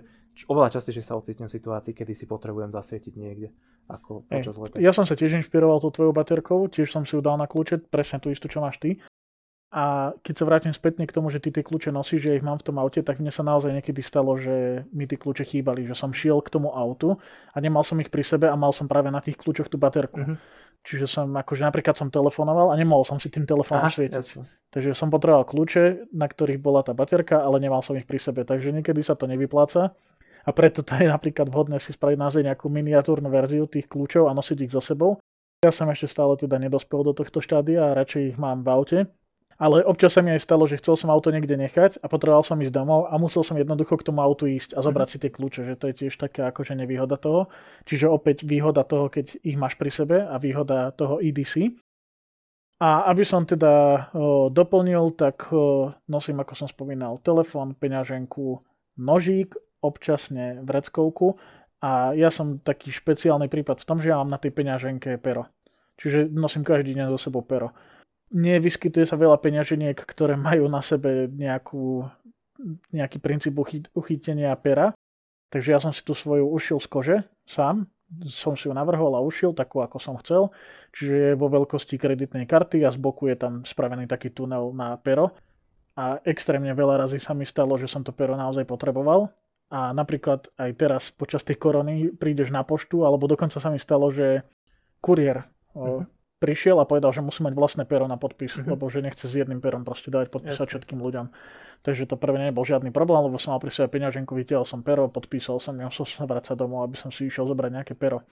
oveľa častejšie sa ocitnem v situácii, kedy si potrebujem zasvietiť niekde, ako počas leta. Ja som sa tiež inšpiroval tou tvojou baterkou, tiež som si ju dal na kľúče, presne tú istú, čo máš ty. A keď sa vrátim spätne k tomu, že ty tie kľúče nosíš, že ja ich mám v tom aute, tak mne sa naozaj niekedy stalo, že mi tie kľúče chýbali, že som šiel k tomu autu a nemal som ich pri sebe a mal som práve na tých kľúčoch tú baterku. Uh-huh. Čiže som, akože napríklad som telefonoval a nemohol som si tým telefónom svietiť. Jasne. Takže som potreboval kľúče, na ktorých bola tá baterka, ale nemal som ich pri sebe. Takže niekedy sa to nevypláca. A preto to je napríklad vhodné si spraviť naozaj nejakú miniatúrnu verziu tých kľúčov a nosiť ich so sebou. Ja som ešte stále teda nedospel do tohto štádia a radšej ich mám v aute. Ale občas sa mi aj stalo, že chcel som auto niekde nechať a potreboval som ísť domov a musel som jednoducho k tomu autu ísť a zobrať mm. si tie kľúče, že to je tiež taká akože nevýhoda toho. Čiže opäť výhoda toho, keď ich máš pri sebe a výhoda toho EDC. A aby som teda o, doplnil, tak o, nosím, ako som spomínal, telefón, peňaženku, nožík, občasne vreckovku a ja som taký špeciálny prípad v tom, že ja mám na tej peňaženke pero. Čiže nosím každý deň so sebou pero nevyskytuje sa veľa peňaženiek, ktoré majú na sebe nejakú, nejaký princíp uchytenia pera. Takže ja som si tú svoju ušil z kože sám. Som si ju navrhol a ušil takú, ako som chcel. Čiže je vo veľkosti kreditnej karty a z boku je tam spravený taký tunel na pero. a extrémne veľa razy sa mi stalo, že som to pero naozaj potreboval. A napríklad aj teraz počas tej korony prídeš na poštu, alebo dokonca sa mi stalo, že kuriér uh-huh. Prišiel a povedal, že musí mať vlastné pero na podpis, uh-huh. lebo že nechce s jedným perom proste dať podpísať Jasne. všetkým ľuďom. Takže to prvé nebol žiadny problém, lebo som mal pri sebe peňaženku, vytiahol som pero, podpísal som, nemusel som sa vrácať domov, aby som si išiel zobrať nejaké pero.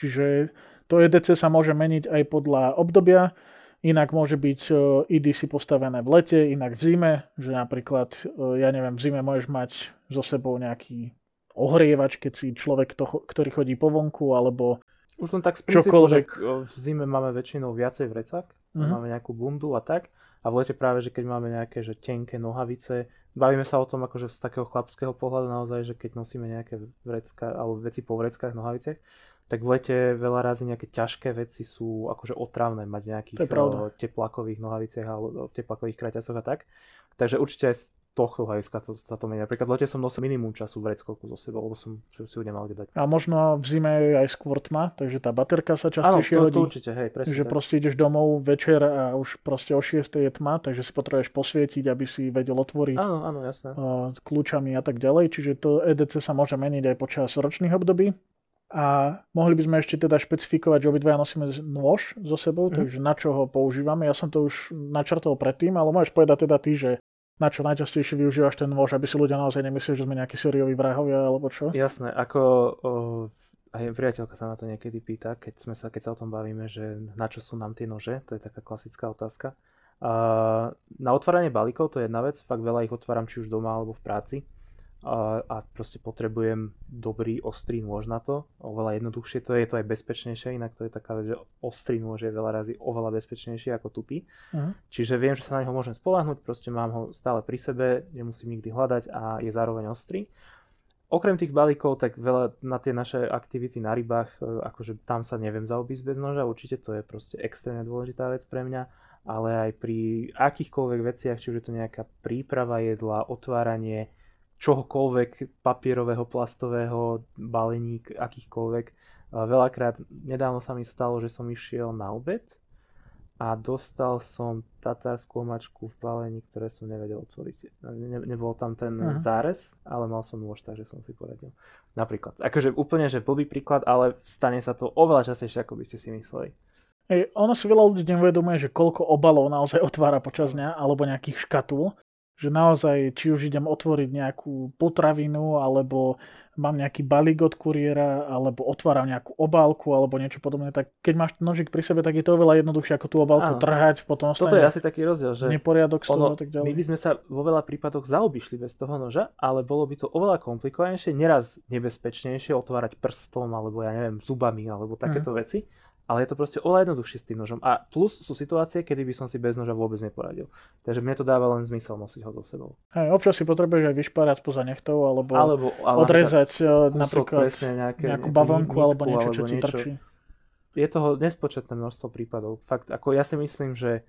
Čiže to EDC sa môže meniť aj podľa obdobia, Inak môže byť EDC postavené v lete, inak v zime, že napríklad, ja neviem, v zime môžeš mať so sebou nejaký ohrievač, keď si človek, to, ktorý chodí po vonku, alebo už len tak z princípu, čokoľvek. že v zime máme väčšinou viacej vrecak, mm-hmm. máme nejakú bundu a tak. A v lete práve, že keď máme nejaké že tenké nohavice, bavíme sa o tom akože z takého chlapského pohľadu naozaj, že keď nosíme nejaké vrecka, alebo veci po vreckách, nohaviciach, tak v lete veľa razy nejaké ťažké veci sú akože otravné mať nejakých teplakových nohaviciach alebo teplakových kraťasoch a tak. Takže určite aj tohto hľadiska to, sa to mení. Napríklad lete som nosil minimum času v reckovku so sebou, lebo som si ju nemal kde dať. A možno v zime je aj skôr tma, takže tá baterka sa častejšie Áno, to, to určite, hej, presne Že tak. proste ideš domov večer a už proste o 6 je tma, takže si potrebuješ posvietiť, aby si vedel otvoriť áno, áno, jasné. kľúčami a tak ďalej. Čiže to EDC sa môže meniť aj počas ročných období. A mohli by sme ešte teda špecifikovať, že obidvaja nosíme nôž so sebou, mm. takže na čo ho používame. Ja som to už načrtol predtým, ale môžeš povedať teda ty, že na čo najčastejšie využívaš ten nôž, aby si ľudia naozaj nemysleli, že sme nejakí sérioví vrahovia alebo čo? Jasné, ako o, aj priateľka sa na to niekedy pýta, keď, sme sa, keď sa o tom bavíme, že na čo sú nám tie nože, to je taká klasická otázka. A na otváranie balíkov to je jedna vec, fakt veľa ich otváram či už doma alebo v práci a, a proste potrebujem dobrý ostrý nôž na to. Oveľa jednoduchšie to je, to aj bezpečnejšie, inak to je taká vec, že ostrý nôž je veľa razy oveľa bezpečnejší ako tupý. Uh-huh. Čiže viem, že sa na neho môžem spolahnuť, proste mám ho stále pri sebe, nemusím nikdy hľadať a je zároveň ostrý. Okrem tých balíkov, tak veľa na tie naše aktivity na rybách, e, akože tam sa neviem zaobísť bez noža, určite to je proste extrémne dôležitá vec pre mňa, ale aj pri akýchkoľvek veciach, či už je to nejaká príprava jedla, otváranie, čohokoľvek papierového, plastového, baleník, akýchkoľvek. Veľakrát, nedávno sa mi stalo, že som išiel na obed a dostal som tatárskú omačku v balení, ktoré som nevedel otvoriť. Ne, nebol tam ten Aha. zárez, ale mal som nôž, takže som si poradil. Napríklad. Akože úplne, že blbý príklad, ale stane sa to oveľa častejšie, ako by ste si mysleli. Ej, ono si veľa ľudí neuvedomuje, že koľko obalov naozaj otvára počas dňa, alebo nejakých škatul že naozaj, či už idem otvoriť nejakú potravinu, alebo mám nejaký balík od kuriéra, alebo otváram nejakú obálku, alebo niečo podobné, tak keď máš nožik pri sebe, tak je to oveľa jednoduchšie ako tú obálku Áno. trhať, potom Toto je asi taký rozdiel, že neporiadok z toho a tak ďalej. My by sme sa vo veľa prípadoch zaobišli bez toho noža, ale bolo by to oveľa komplikovanejšie, neraz nebezpečnejšie otvárať prstom, alebo ja neviem, zubami, alebo takéto mm. veci ale je to proste oveľa jednoduchšie s tým nožom. A plus sú situácie, kedy by som si bez noža vôbec neporadil. Takže mne to dáva len zmysel nosiť ho so sebou. Aj, občas si potrebuješ aj vyšpárať spoza nechtov, alebo, alebo ale odrezať e, napríklad nejaké, nejakú bavlnku alebo niečo, čo ti niečo. trčí. Je toho nespočetné množstvo prípadov. Fakt, ako ja si myslím, že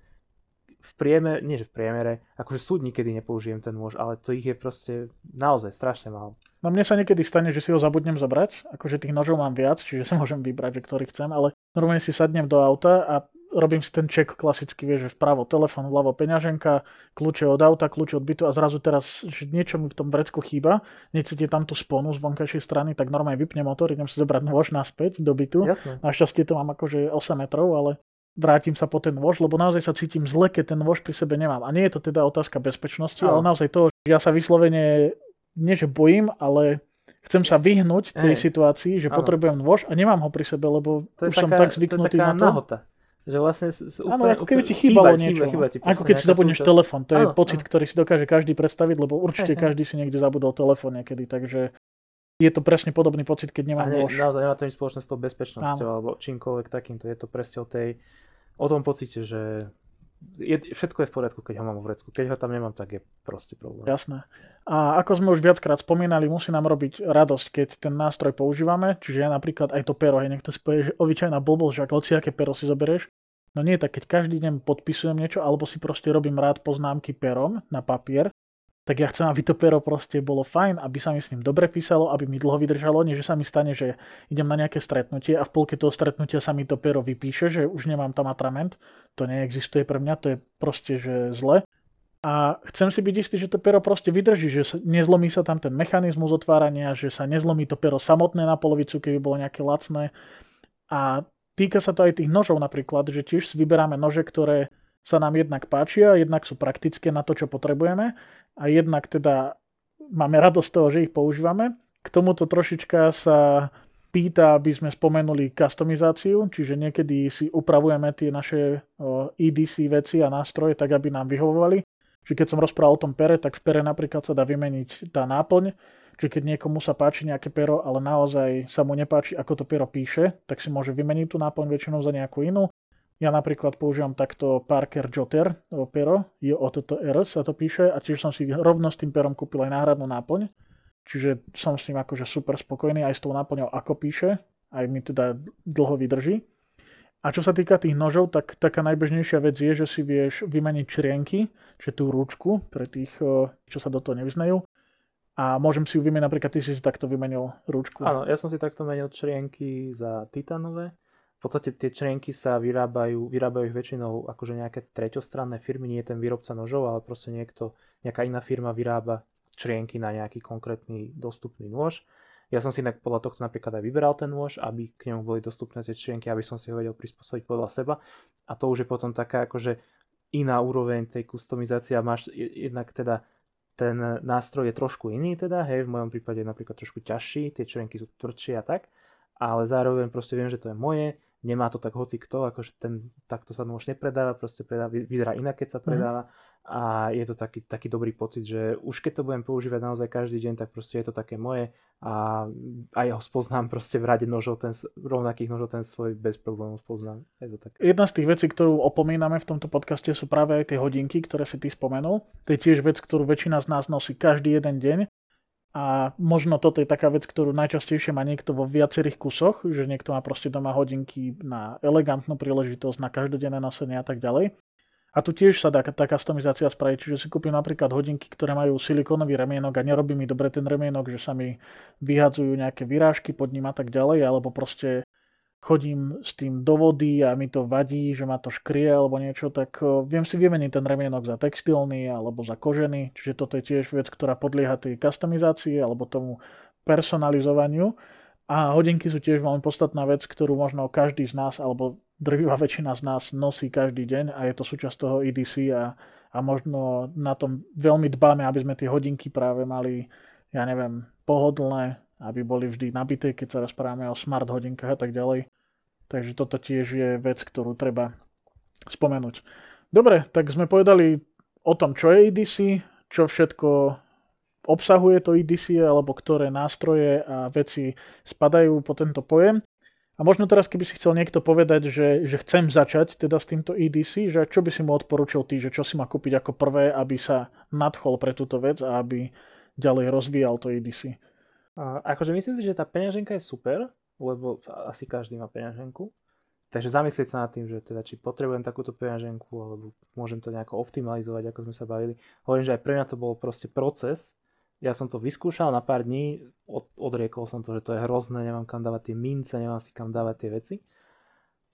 v priemere, nie že v priemere, akože súd nikedy nepoužijem ten nôž, ale to ich je proste naozaj strašne málo. No mne sa niekedy stane, že si ho zabudnem zobrať, akože tých nožov mám viac, čiže sa môžem vybrať, že ktorý chcem, ale normálne si sadnem do auta a robím si ten ček klasicky, vieš, že vpravo telefón, vľavo peňaženka, kľúče od auta, kľúče od bytu a zrazu teraz, že niečo mi v tom vrecku chýba, necítim tam tú sponu z vonkajšej strany, tak normálne vypnem motor, idem si zobrať nôž naspäť do bytu. Jasne. Našťastie to mám akože 8 metrov, ale vrátim sa po ten nôž, lebo naozaj sa cítim zle, keď ten nôž pri sebe nemám. A nie je to teda otázka bezpečnosti, ale naozaj to, že ja sa vyslovene nie že bojím, ale chcem sa vyhnúť tej Ej. situácii, že Áno. potrebujem nôž a nemám ho pri sebe, lebo to už taká, som tak zvyknutý to je taká na to. Nahota. Že vlastne Áno, ako keby ti chýbalo chýba, niečo. Chýba, chýba ti ako keď si zabudneš telefón. To je áno, pocit, áno. ktorý si dokáže každý predstaviť, lebo určite každý si niekde zabudol telefón niekedy, takže je to presne podobný pocit, keď nemám nôž. Naozaj nemá to nič spoločné s tou bezpečnosťou áno. alebo čímkoľvek takýmto. Je to presne o tej, o tom pocite, že je, všetko je v poriadku, keď ho mám v vrecku. Keď ho tam nemám, tak je proste problém. Jasné. A ako sme už viackrát spomínali, musí nám robiť radosť, keď ten nástroj používame. Čiže ja napríklad aj to pero, hej, niekto si povie, že obyčajná blbosť, že hoci aké pero si zoberieš. No nie, tak keď každý deň podpisujem niečo, alebo si proste robím rád poznámky perom na papier, tak ja chcem, aby to pero proste bolo fajn, aby sa mi s ním dobre písalo, aby mi dlho vydržalo, nie že sa mi stane, že idem na nejaké stretnutie a v polke toho stretnutia sa mi to pero vypíše, že už nemám tam atrament. To neexistuje pre mňa, to je proste, že zle. a chcem si byť istý, že to pero proste vydrží, že nezlomí sa tam ten mechanizmus otvárania, že sa nezlomí to pero samotné na polovicu, keby bolo nejaké lacné. A týka sa to aj tých nožov napríklad, že tiež vyberáme nože, ktoré sa nám jednak páčia, jednak sú praktické na to, čo potrebujeme a jednak teda máme radosť toho, že ich používame. K tomuto trošička sa pýta, aby sme spomenuli customizáciu, čiže niekedy si upravujeme tie naše EDC veci a nástroje tak, aby nám vyhovovali. Čiže keď som rozprával o tom pere, tak v pere napríklad sa dá vymeniť tá náplň, čiže keď niekomu sa páči nejaké pero, ale naozaj sa mu nepáči, ako to pero píše, tak si môže vymeniť tú náplň väčšinou za nejakú inú. Ja napríklad používam takto Parker Jotter pero, je o toto R sa to píše a tiež som si rovno s tým perom kúpil aj náhradnú náplň. Čiže som s ním akože super spokojný aj s tou náplňou, ako píše, aj mi teda dlho vydrží. A čo sa týka tých nožov, tak taká najbežnejšia vec je, že si vieš vymeniť črienky, čiže tú rúčku pre tých, čo sa do toho nevyznajú. A môžem si ju vymeniť, napríklad ty si si takto vymenil rúčku. Áno, ja som si takto menil črienky za titanové. V podstate tie črienky sa vyrábajú, vyrábajú ich väčšinou akože nejaké treťostranné firmy, nie je ten výrobca nožov, ale proste niekto, nejaká iná firma vyrába črienky na nejaký konkrétny dostupný nôž. Ja som si inak podľa tohto napríklad aj vyberal ten nôž, aby k nemu boli dostupné tie črienky, aby som si ho vedel prispôsobiť podľa seba. A to už je potom taká akože iná úroveň tej kustomizácie a máš jednak teda ten nástroj je trošku iný teda, hej, v mojom prípade je napríklad trošku ťažší, tie črienky sú tvrdšie a tak, ale zároveň proste viem, že to je moje, nemá to tak hoci kto, akože ten, takto sa nôž nepredáva, proste predáva, vyzerá inak, keď sa mhm. predáva, mm a je to taký, taký dobrý pocit, že už keď to budem používať naozaj každý deň, tak proste je to také moje a aj ho spoznám proste v rade nožov, ten, rovnakých nožov ten svoj bez problémov spoznám. Je to tak. Jedna z tých vecí, ktorú opomíname v tomto podcaste sú práve aj tie hodinky, ktoré si ty spomenul. To je tiež vec, ktorú väčšina z nás nosí každý jeden deň a možno toto je taká vec, ktorú najčastejšie má niekto vo viacerých kusoch, že niekto má proste doma hodinky na elegantnú príležitosť, na každodenné nosenie a tak ďalej. A tu tiež sa dá tá customizácia spraviť, čiže si kúpim napríklad hodinky, ktoré majú silikónový remienok a nerobí mi dobre ten remienok, že sa mi vyhadzujú nejaké vyrážky pod ním a tak ďalej, alebo proste chodím s tým do vody a mi to vadí, že ma to škrie alebo niečo, tak viem si vymeniť ten remienok za textilný alebo za kožený, čiže toto je tiež vec, ktorá podlieha tej customizácii alebo tomu personalizovaniu. A hodinky sú tiež veľmi podstatná vec, ktorú možno každý z nás, alebo drvivá väčšina z nás nosí každý deň a je to súčasť toho EDC a, a možno na tom veľmi dbáme, aby sme tie hodinky práve mali, ja neviem, pohodlné, aby boli vždy nabité, keď sa rozprávame o smart hodinkách a tak ďalej. Takže toto tiež je vec, ktorú treba spomenúť. Dobre, tak sme povedali o tom, čo je EDC, čo všetko obsahuje to EDC, alebo ktoré nástroje a veci spadajú po tento pojem. A možno teraz, keby si chcel niekto povedať, že, že chcem začať teda s týmto EDC, že čo by si mu odporučil ty, že čo si má kúpiť ako prvé, aby sa nadchol pre túto vec a aby ďalej rozvíjal to EDC. A, akože myslím si, že tá peňaženka je super, lebo asi každý má peňaženku. Takže zamyslieť sa nad tým, že teda či potrebujem takúto peňaženku, alebo môžem to nejako optimalizovať, ako sme sa bavili. Hovorím, že aj pre mňa to bol proste proces, ja som to vyskúšal na pár dní, od, odriekol som to, že to je hrozné, nemám kam dávať tie mince, nemám si kam dávať tie veci.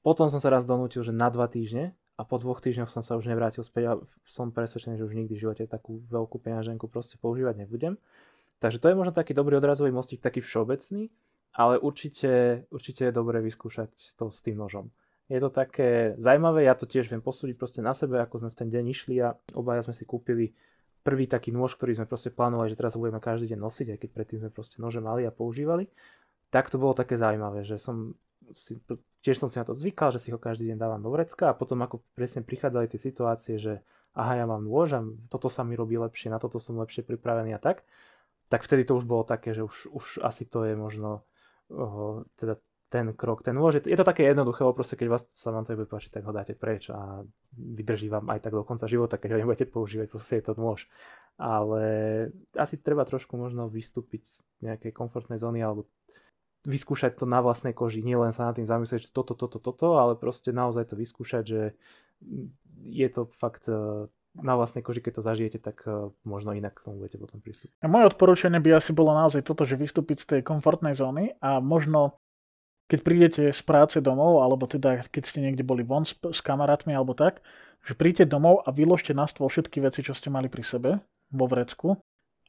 Potom som sa raz donútil, že na dva týždne a po dvoch týždňoch som sa už nevrátil späť a som presvedčený, že už nikdy v živote takú veľkú peňaženku proste používať nebudem. Takže to je možno taký dobrý odrazový mostík, taký všeobecný, ale určite, určite je dobré vyskúšať to s tým nožom. Je to také zaujímavé, ja to tiež viem posúdiť proste na sebe, ako sme v ten deň išli a obaja sme si kúpili prvý taký nôž, ktorý sme proste plánovali, že teraz ho budeme každý deň nosiť, aj keď predtým sme proste nože mali a používali, tak to bolo také zaujímavé, že som si, tiež som si na to zvykal, že si ho každý deň dávam do vrecka a potom ako presne prichádzali tie situácie, že aha, ja mám nôž a toto sa mi robí lepšie, na toto som lepšie pripravený a tak, tak vtedy to už bolo také, že už, už asi to je možno uh, teda ten krok, ten nôž. Je to, také jednoduché, lebo proste keď vás sa vám to bude páčiť, tak ho dáte preč a vydrží vám aj tak do konca života, keď ho nebudete používať, proste je to nôž. Ale asi treba trošku možno vystúpiť z nejakej komfortnej zóny alebo vyskúšať to na vlastnej koži, nie len sa nad tým zamyslieť, že toto, toto, toto, ale proste naozaj to vyskúšať, že je to fakt e, na vlastnej koži, keď to zažijete, tak e, možno inak k tomu budete potom pristúpiť. Moje odporúčanie by asi bolo naozaj toto, že vystúpiť z tej komfortnej zóny a možno keď prídete z práce domov, alebo teda keď ste niekde boli von s, s kamarátmi alebo tak, že príďte domov a vyložte na stôl všetky veci, čo ste mali pri sebe vo vrecku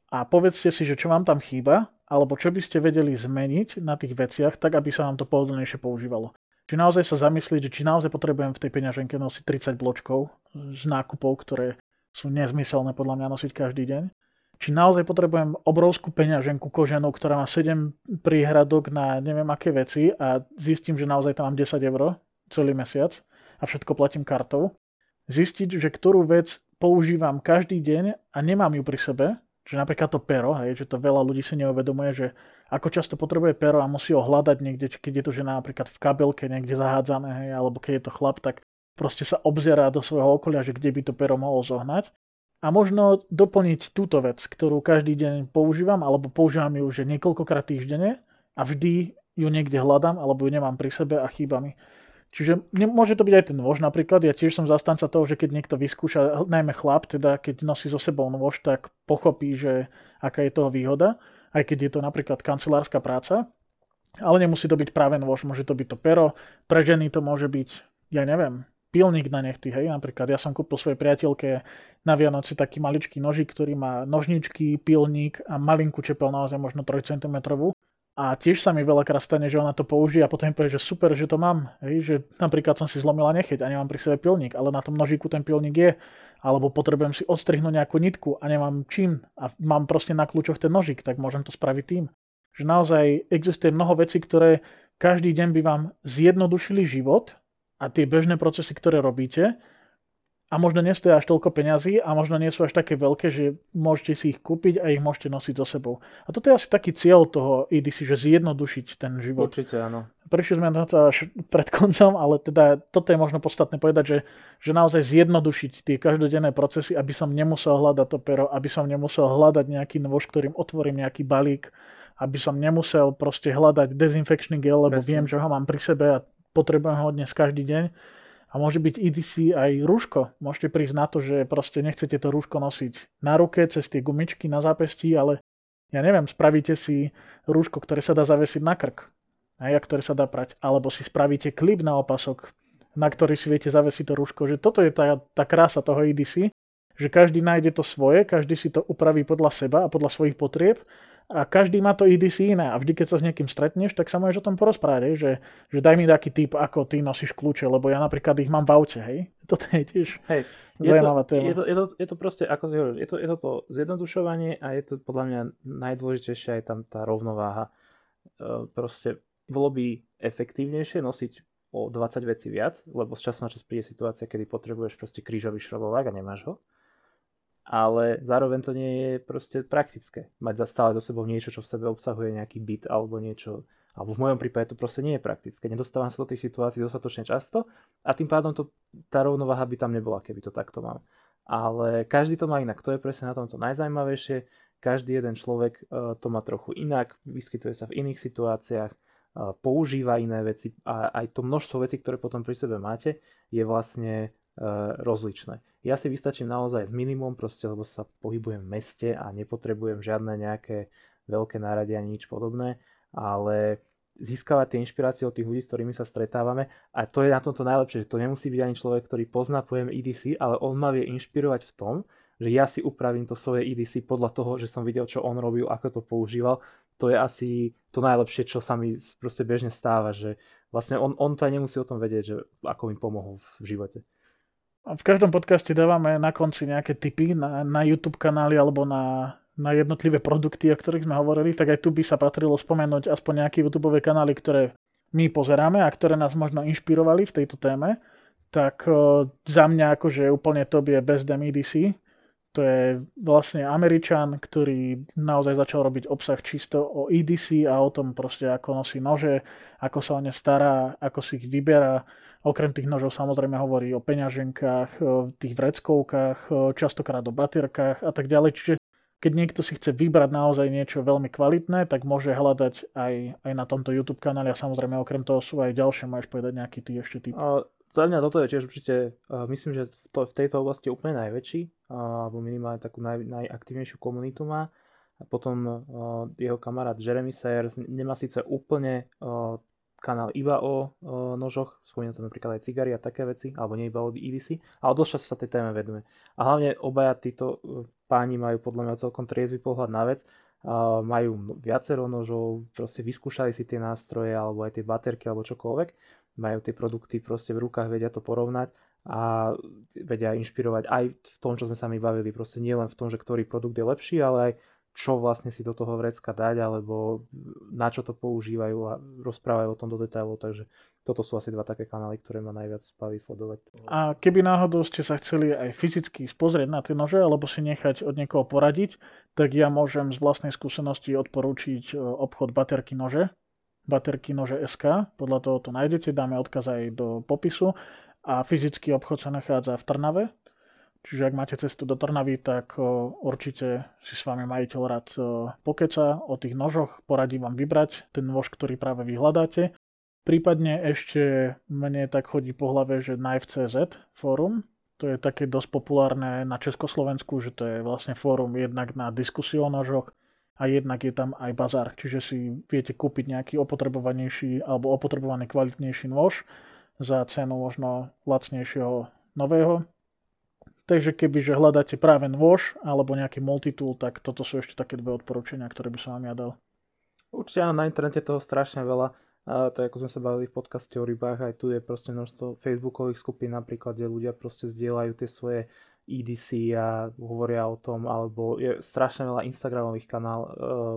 a povedzte si, že čo vám tam chýba, alebo čo by ste vedeli zmeniť na tých veciach, tak aby sa vám to pohodlnejšie používalo. Či naozaj sa zamyslieť, že či naozaj potrebujem v tej peňaženke nosiť 30 bločkov z nákupov, ktoré sú nezmyselné podľa mňa nosiť každý deň. Či naozaj potrebujem obrovskú peňaženku koženú, ktorá má 7 príhradok na neviem aké veci a zistím, že naozaj tam mám 10 eur celý mesiac a všetko platím kartou. Zistiť, že ktorú vec používam každý deň a nemám ju pri sebe, že napríklad to pero, hej, že to veľa ľudí si neuvedomuje, že ako často potrebuje pero a musí ho hľadať niekde, keď je to žena napríklad v kabelke niekde zahádzané, hej, alebo keď je to chlap, tak proste sa obzerá do svojho okolia, že kde by to pero mohol zohnať. A možno doplniť túto vec, ktorú každý deň používam, alebo používam ju už niekoľkokrát týždenne a vždy ju niekde hľadám, alebo ju nemám pri sebe a chýba mi. Čiže môže to byť aj ten nôž napríklad. Ja tiež som zastanca toho, že keď niekto vyskúša, najmä chlap, teda keď nosí so sebou nôž, tak pochopí, že aká je toho výhoda, aj keď je to napríklad kancelárska práca. Ale nemusí to byť práve nôž, môže to byť to pero. Pre ženy to môže byť, ja neviem, pilník na nechty, hej, napríklad. Ja som kúpil svojej priateľke na Vianoci taký maličký nožík, ktorý má nožničky, pilník a malinkú čepel, naozaj možno 3 cm a tiež sa mi veľakrát stane, že ona to použije a potom povie, že super, že to mám. Hej, že napríklad som si zlomila necheť a nemám pri sebe pilník, ale na tom nožíku ten pilník je. Alebo potrebujem si odstrihnúť nejakú nitku a nemám čím a mám proste na kľúčoch ten nožík, tak môžem to spraviť tým. Že naozaj existuje mnoho vecí, ktoré každý deň by vám zjednodušili život a tie bežné procesy, ktoré robíte, a možno nestoja až toľko peňazí a možno nie sú až také veľké, že môžete si ich kúpiť a ich môžete nosiť so sebou. A toto je asi taký cieľ toho EDC, že zjednodušiť ten život. Určite áno. Prišli sme na to až pred koncom, ale teda toto je možno podstatné povedať, že, že naozaj zjednodušiť tie každodenné procesy, aby som nemusel hľadať to pero, aby som nemusel hľadať nejaký nôž, ktorým otvorím nejaký balík, aby som nemusel proste hľadať dezinfekčný gel, lebo Presne. viem, že ho mám pri sebe a potrebujem ho dnes každý deň a môže byť EDC aj rúško. Môžete prísť na to, že proste nechcete to rúško nosiť na ruke, cez tie gumičky na zápestí, ale ja neviem, spravíte si rúško, ktoré sa dá zavesiť na krk, aj ktoré sa dá prať. Alebo si spravíte klip na opasok, na ktorý si viete zavesiť to rúško. Že toto je tá, tá krása toho EDC, že každý nájde to svoje, každý si to upraví podľa seba a podľa svojich potrieb a každý má to EDC iné a vždy, keď sa s niekým stretneš, tak sa môžeš o tom porozprávať, že, že daj mi taký typ, ako ty nosíš kľúče, lebo ja napríklad ich mám v aute, hej. Toto je tiež hej, zaujímavá téma. Je to, je, to, je to proste, ako si hovoríš, je to, je to to zjednodušovanie a je to podľa mňa najdôležitejšia aj tam tá rovnováha. E, proste bolo by efektívnejšie nosiť o 20 vecí viac, lebo z času na čas príde situácia, kedy potrebuješ proste krížový šrobovák a nemáš ho ale zároveň to nie je proste praktické. Mať za stále do sebou niečo, čo v sebe obsahuje nejaký byt alebo niečo, alebo v mojom prípade to proste nie je praktické. Nedostávam sa do tých situácií dostatočne často a tým pádom to, tá rovnováha by tam nebola, keby to takto mal. Ale každý to má inak, to je presne na tomto najzajímavejšie. Každý jeden človek uh, to má trochu inak, vyskytuje sa v iných situáciách, uh, používa iné veci a aj to množstvo vecí, ktoré potom pri sebe máte, je vlastne rozličné. Ja si vystačím naozaj s minimum, proste, lebo sa pohybujem v meste a nepotrebujem žiadne nejaké veľké nárady ani nič podobné, ale získavať tie inšpirácie od tých ľudí, s ktorými sa stretávame a to je na tomto najlepšie, že to nemusí byť ani človek, ktorý pozná pojem EDC, ale on ma vie inšpirovať v tom, že ja si upravím to svoje EDC podľa toho, že som videl, čo on robil, ako to používal. To je asi to najlepšie, čo sa mi proste bežne stáva, že vlastne on, on to aj nemusí o tom vedieť, že ako mi pomohol v živote. V každom podcaste dávame na konci nejaké tipy na, na YouTube kanály alebo na, na jednotlivé produkty, o ktorých sme hovorili, tak aj tu by sa patrilo spomenúť aspoň nejaké YouTube kanály, ktoré my pozeráme a ktoré nás možno inšpirovali v tejto téme. Tak za mňa akože úplne to je Best Damn EDC. To je vlastne Američan, ktorý naozaj začal robiť obsah čisto o EDC a o tom proste, ako nosí nože, ako sa o ne stará, ako si ich vyberá Okrem tých nožov samozrejme hovorí o peňaženkách, tých vreckovkách, častokrát o baterkách a tak ďalej. Čiže keď niekto si chce vybrať naozaj niečo veľmi kvalitné, tak môže hľadať aj, aj na tomto YouTube kanáli a samozrejme okrem toho sú aj ďalšie, môžeš povedať nejaký ty ešte typ. Za mňa toto je tiež určite, myslím, že v, to, v tejto oblasti je úplne najväčší, alebo minimálne takú naj, najaktívnejšiu komunitu má. A potom jeho kamarát Jeremy Sayers nemá síce úplne kanál iba o, o nožoch, spomínam tam napríklad aj cigary a také veci, alebo nie iba o EDC, ale dosť často sa tej téme vedeme. A hlavne obaja títo e, páni majú podľa mňa celkom triezvy pohľad na vec, a majú viacero nožov, proste vyskúšali si tie nástroje, alebo aj tie baterky, alebo čokoľvek, majú tie produkty proste v rukách, vedia to porovnať a vedia inšpirovať aj v tom, čo sme sa my bavili, proste nie len v tom, že ktorý produkt je lepší, ale aj čo vlastne si do toho vrecka dať, alebo na čo to používajú a rozprávajú o tom do detailov, takže toto sú asi dva také kanály, ktoré ma najviac baví sledovať. A keby náhodou ste sa chceli aj fyzicky spozrieť na tie nože, alebo si nechať od niekoho poradiť, tak ja môžem z vlastnej skúsenosti odporúčiť e, obchod Baterky nože, Baterky nože SK, podľa toho to nájdete, dáme odkaz aj do popisu. A fyzický obchod sa nachádza v Trnave, Čiže ak máte cestu do Trnavy, tak určite si s vami majiteľ rád pokeca. O tých nožoch, poradí vám vybrať ten nôž, ktorý práve vyhľadáte. Prípadne ešte mne tak chodí po hlave, že Knife.cz fórum, to je také dosť populárne na Československu, že to je vlastne fórum jednak na diskusiu o nožoch a jednak je tam aj bazár, čiže si viete kúpiť nejaký opotrebovanejší alebo opotrebovaný kvalitnejší nôž za cenu možno lacnejšieho nového Takže keby že hľadáte práve nôž alebo nejaký multitool, tak toto sú ešte také dve odporúčania, ktoré by som vám ja dal. Určite áno, na internete toho strašne veľa. A to ako sme sa bavili v podcaste o rybách, aj tu je proste množstvo facebookových skupín napríklad, kde ľudia proste zdieľajú tie svoje EDC a hovoria o tom, alebo je strašne veľa Instagramových kanál uh,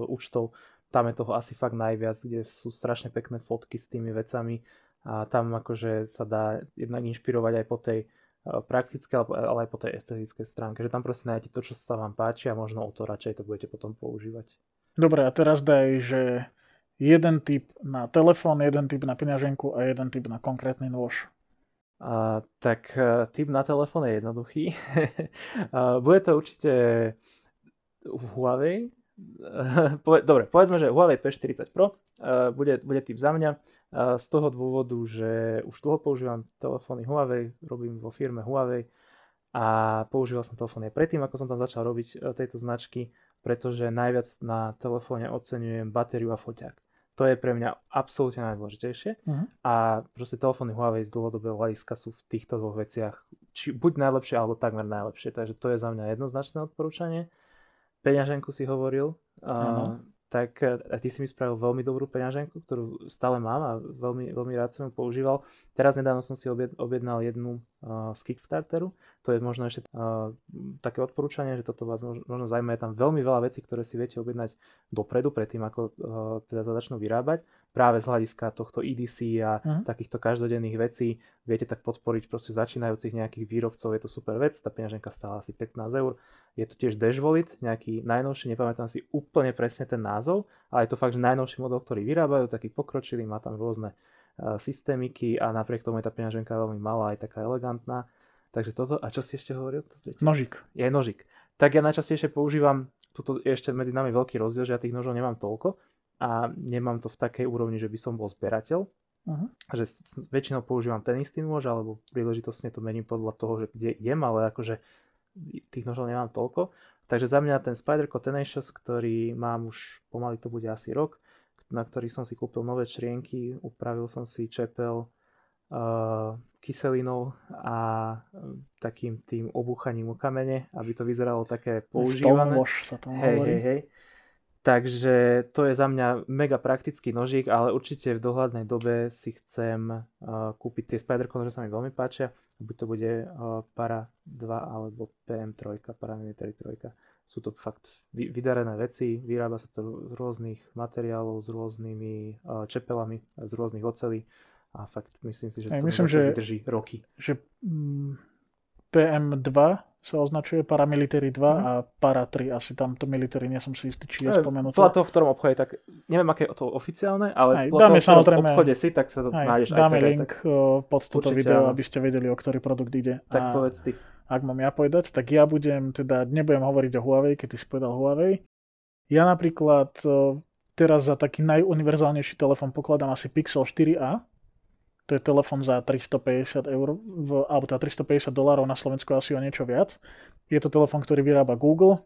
účtov, tam je toho asi fakt najviac, kde sú strašne pekné fotky s tými vecami a tam akože sa dá jednak inšpirovať aj po tej praktické, ale aj po tej estetickej stránke, že tam proste nájdete to, čo sa vám páči a možno o to radšej to budete potom používať. Dobre, a teraz daj, že jeden typ na telefón, jeden typ na peňaženku a jeden typ na konkrétny nôž. A, tak uh, typ na telefón je jednoduchý. uh, bude to určite Huawei. Dobre, povedzme, že Huawei P40 Pro bude, bude typ za mňa z toho dôvodu, že už dlho používam telefóny Huawei, robím vo firme Huawei a používal som telefóny aj predtým, ako som tam začal robiť e, tejto značky, pretože najviac na telefóne oceňujem batériu a foťák. To je pre mňa absolútne najdôležitejšie uh-huh. a proste telefóny Huawei z dlhodobého hľadiska sú v týchto dvoch veciach či buď najlepšie, alebo takmer najlepšie, takže to je za mňa jednoznačné odporúčanie. Peňaženku si hovoril, uh-huh tak e, a ty si mi spravil veľmi dobrú peňaženku, ktorú stále mám a veľmi, veľmi rád som ju používal. Teraz nedávno som si objednal jednu uh, z Kickstarteru, to je možno ešte uh, také odporúčanie, že toto vás možno, možno zaujíma, je tam veľmi veľa vecí, ktoré si viete objednať dopredu, predtým ako uh, teda začnú vyrábať. Práve z hľadiska tohto EDC a uh-huh. takýchto každodenných vecí viete tak podporiť proste začínajúcich nejakých výrobcov, je to super vec, tá peňaženka stála asi 15 eur je to tiež Dashvolit, nejaký najnovší, nepamätám si úplne presne ten názov, ale je to fakt, že najnovší model, ktorý vyrábajú, taký pokročilý, má tam rôzne uh, systémiky a napriek tomu je tá peňaženka veľmi malá, aj taká elegantná. Takže toto, a čo si ešte hovoril? Nožik. Je nožik. Tak ja najčastejšie používam, tuto je ešte medzi nami veľký rozdiel, že ja tých nožov nemám toľko a nemám to v takej úrovni, že by som bol zberateľ. Uh-huh. Že väčšinou používam ten istý nôž, alebo príležitostne to mením podľa toho, že kde jem, ale akože tých nožov nemám toľko. Takže za mňa ten Spyderco Tenacious, ktorý mám už pomaly to bude asi rok, na ktorý som si kúpil nové črienky, upravil som si čepel uh, kyselinou a takým tým obúchaním u kamene, aby to vyzeralo také používané. sa tomu hej, hovorí. Hej, hej. Takže to je za mňa mega praktický nožík, ale určite v dohľadnej dobe si chcem uh, kúpiť tie Spyderco, ktoré sa mi veľmi páčia. Buď to bude uh, Para 2 alebo PM3, Paramilitary 3. Sú to fakt vydarené veci, vyrába sa to z rôznych materiálov, s rôznymi uh, čepelami, z rôznych ocelí a fakt myslím si, že Aj, to myslím, že, vydrží roky. Že mm, PM2 sa označuje paramilitary 2 mm. a para 3 asi tamto military, nie som si istý, či je spomenuté. Podľa toho, v ktorom obchode, tak neviem, aké je to oficiálne, ale aj, dáme toho, v ktorom obchode si, tak sa to aj, nájdeš dáme aj link tak, pod toto video, áno. aby ste vedeli, o ktorý produkt ide. Tak a povedz ty. Ak mám ja povedať, tak ja budem, teda nebudem hovoriť o Huawei, keď ty si povedal Huawei. Ja napríklad teraz za taký najuniverzálnejší telefón pokladám asi Pixel 4a, to je telefon za 350 eur, v, alebo teda 350 dolárov na Slovensku asi o niečo viac. Je to telefon, ktorý vyrába Google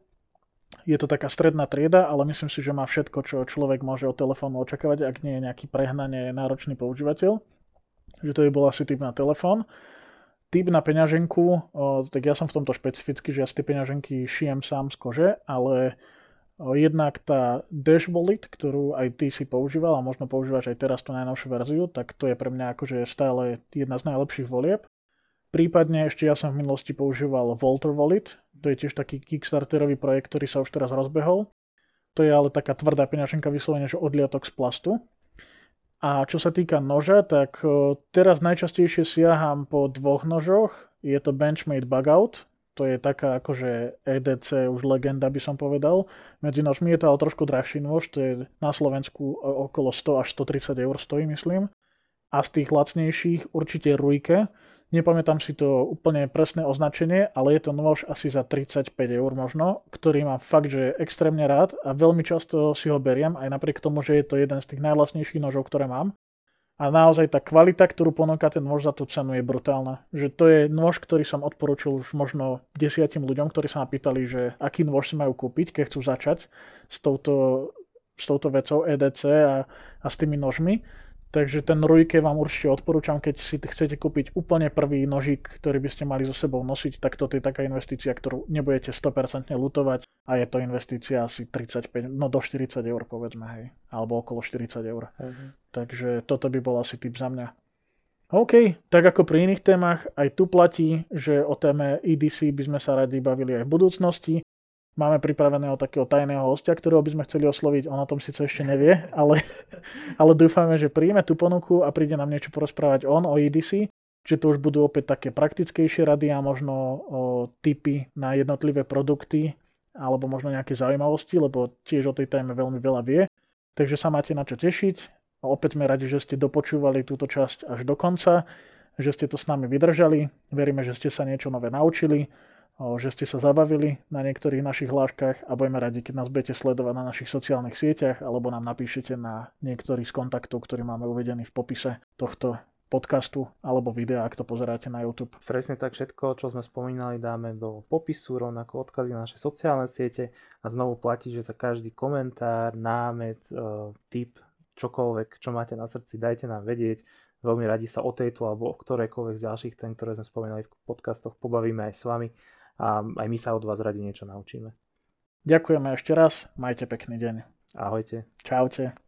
Je to taká stredná trieda, ale myslím si, že má všetko, čo človek môže od telefónu očakávať, ak nie je nejaký prehnane náročný používateľ. Že to by bol asi typ na telefón. Typ na peňaženku, tak ja som v tomto špecificky, že ja si tie peňaženky šijem sám z kože, ale jednak tá Dash Wallet, ktorú aj ty si používal a možno používaš aj teraz tú najnovšiu verziu, tak to je pre mňa akože stále jedna z najlepších volieb. Prípadne ešte ja som v minulosti používal Volter Wallet, to je tiež taký Kickstarterový projekt, ktorý sa už teraz rozbehol. To je ale taká tvrdá peňaženka vyslovene, že odliatok z plastu. A čo sa týka noža, tak teraz najčastejšie siaham po dvoch nožoch. Je to Benchmade Bugout, to je taká akože EDC už legenda by som povedal. Medzi nožmi je to ale trošku drahší nôž, to je na Slovensku okolo 100 až 130 eur stojí myslím. A z tých lacnejších určite Ruike, Nepamätám si to úplne presné označenie, ale je to nôž asi za 35 eur možno, ktorý mám fakt, že extrémne rád a veľmi často si ho beriem, aj napriek tomu, že je to jeden z tých najlasnejších nožov, ktoré mám. A naozaj tá kvalita, ktorú ponúka ten nôž za tú cenu je brutálna. Že to je nôž, ktorý som odporúčil už možno desiatim ľuďom, ktorí sa ma pýtali, že aký nôž si majú kúpiť, keď chcú začať s touto, s touto vecou EDC a, a s tými nožmi Takže ten Rujke vám určite odporúčam, keď si chcete kúpiť úplne prvý nožík, ktorý by ste mali so sebou nosiť, tak toto je taká investícia, ktorú nebudete 100% lutovať a je to investícia asi 35, no do 40 eur povedzme, hej, alebo okolo 40 eur. Uh-huh. Takže toto by bol asi tip za mňa. OK, tak ako pri iných témach, aj tu platí, že o téme EDC by sme sa radi bavili aj v budúcnosti. Máme pripraveného takého tajného hostia, ktorého by sme chceli osloviť. On o tom síce ešte nevie, ale, ale dúfame, že príjme tú ponuku a príde nám niečo porozprávať on o EDC. Čiže to už budú opäť také praktickejšie rady a možno o typy na jednotlivé produkty alebo možno nejaké zaujímavosti, lebo tiež o tej téme veľmi veľa vie. Takže sa máte na čo tešiť. A opäť sme radi, že ste dopočúvali túto časť až do konca, že ste to s nami vydržali. Veríme, že ste sa niečo nové naučili že ste sa zabavili na niektorých našich hláškach a budeme radi, keď nás budete sledovať na našich sociálnych sieťach alebo nám napíšete na niektorý z kontaktov, ktorý máme uvedený v popise tohto podcastu alebo videa, ak to pozeráte na YouTube. Presne tak všetko, čo sme spomínali, dáme do popisu, rovnako odkazy na naše sociálne siete a znovu platí, že za každý komentár, námet, e, tip, čokoľvek, čo máte na srdci, dajte nám vedieť. Veľmi radi sa o tejto alebo o ktorejkoľvek z ďalších tém, ktoré sme spomínali v podcastoch, pobavíme aj s vami a aj my sa od vás radi niečo naučíme. Ďakujeme ešte raz, majte pekný deň. Ahojte. Čaute.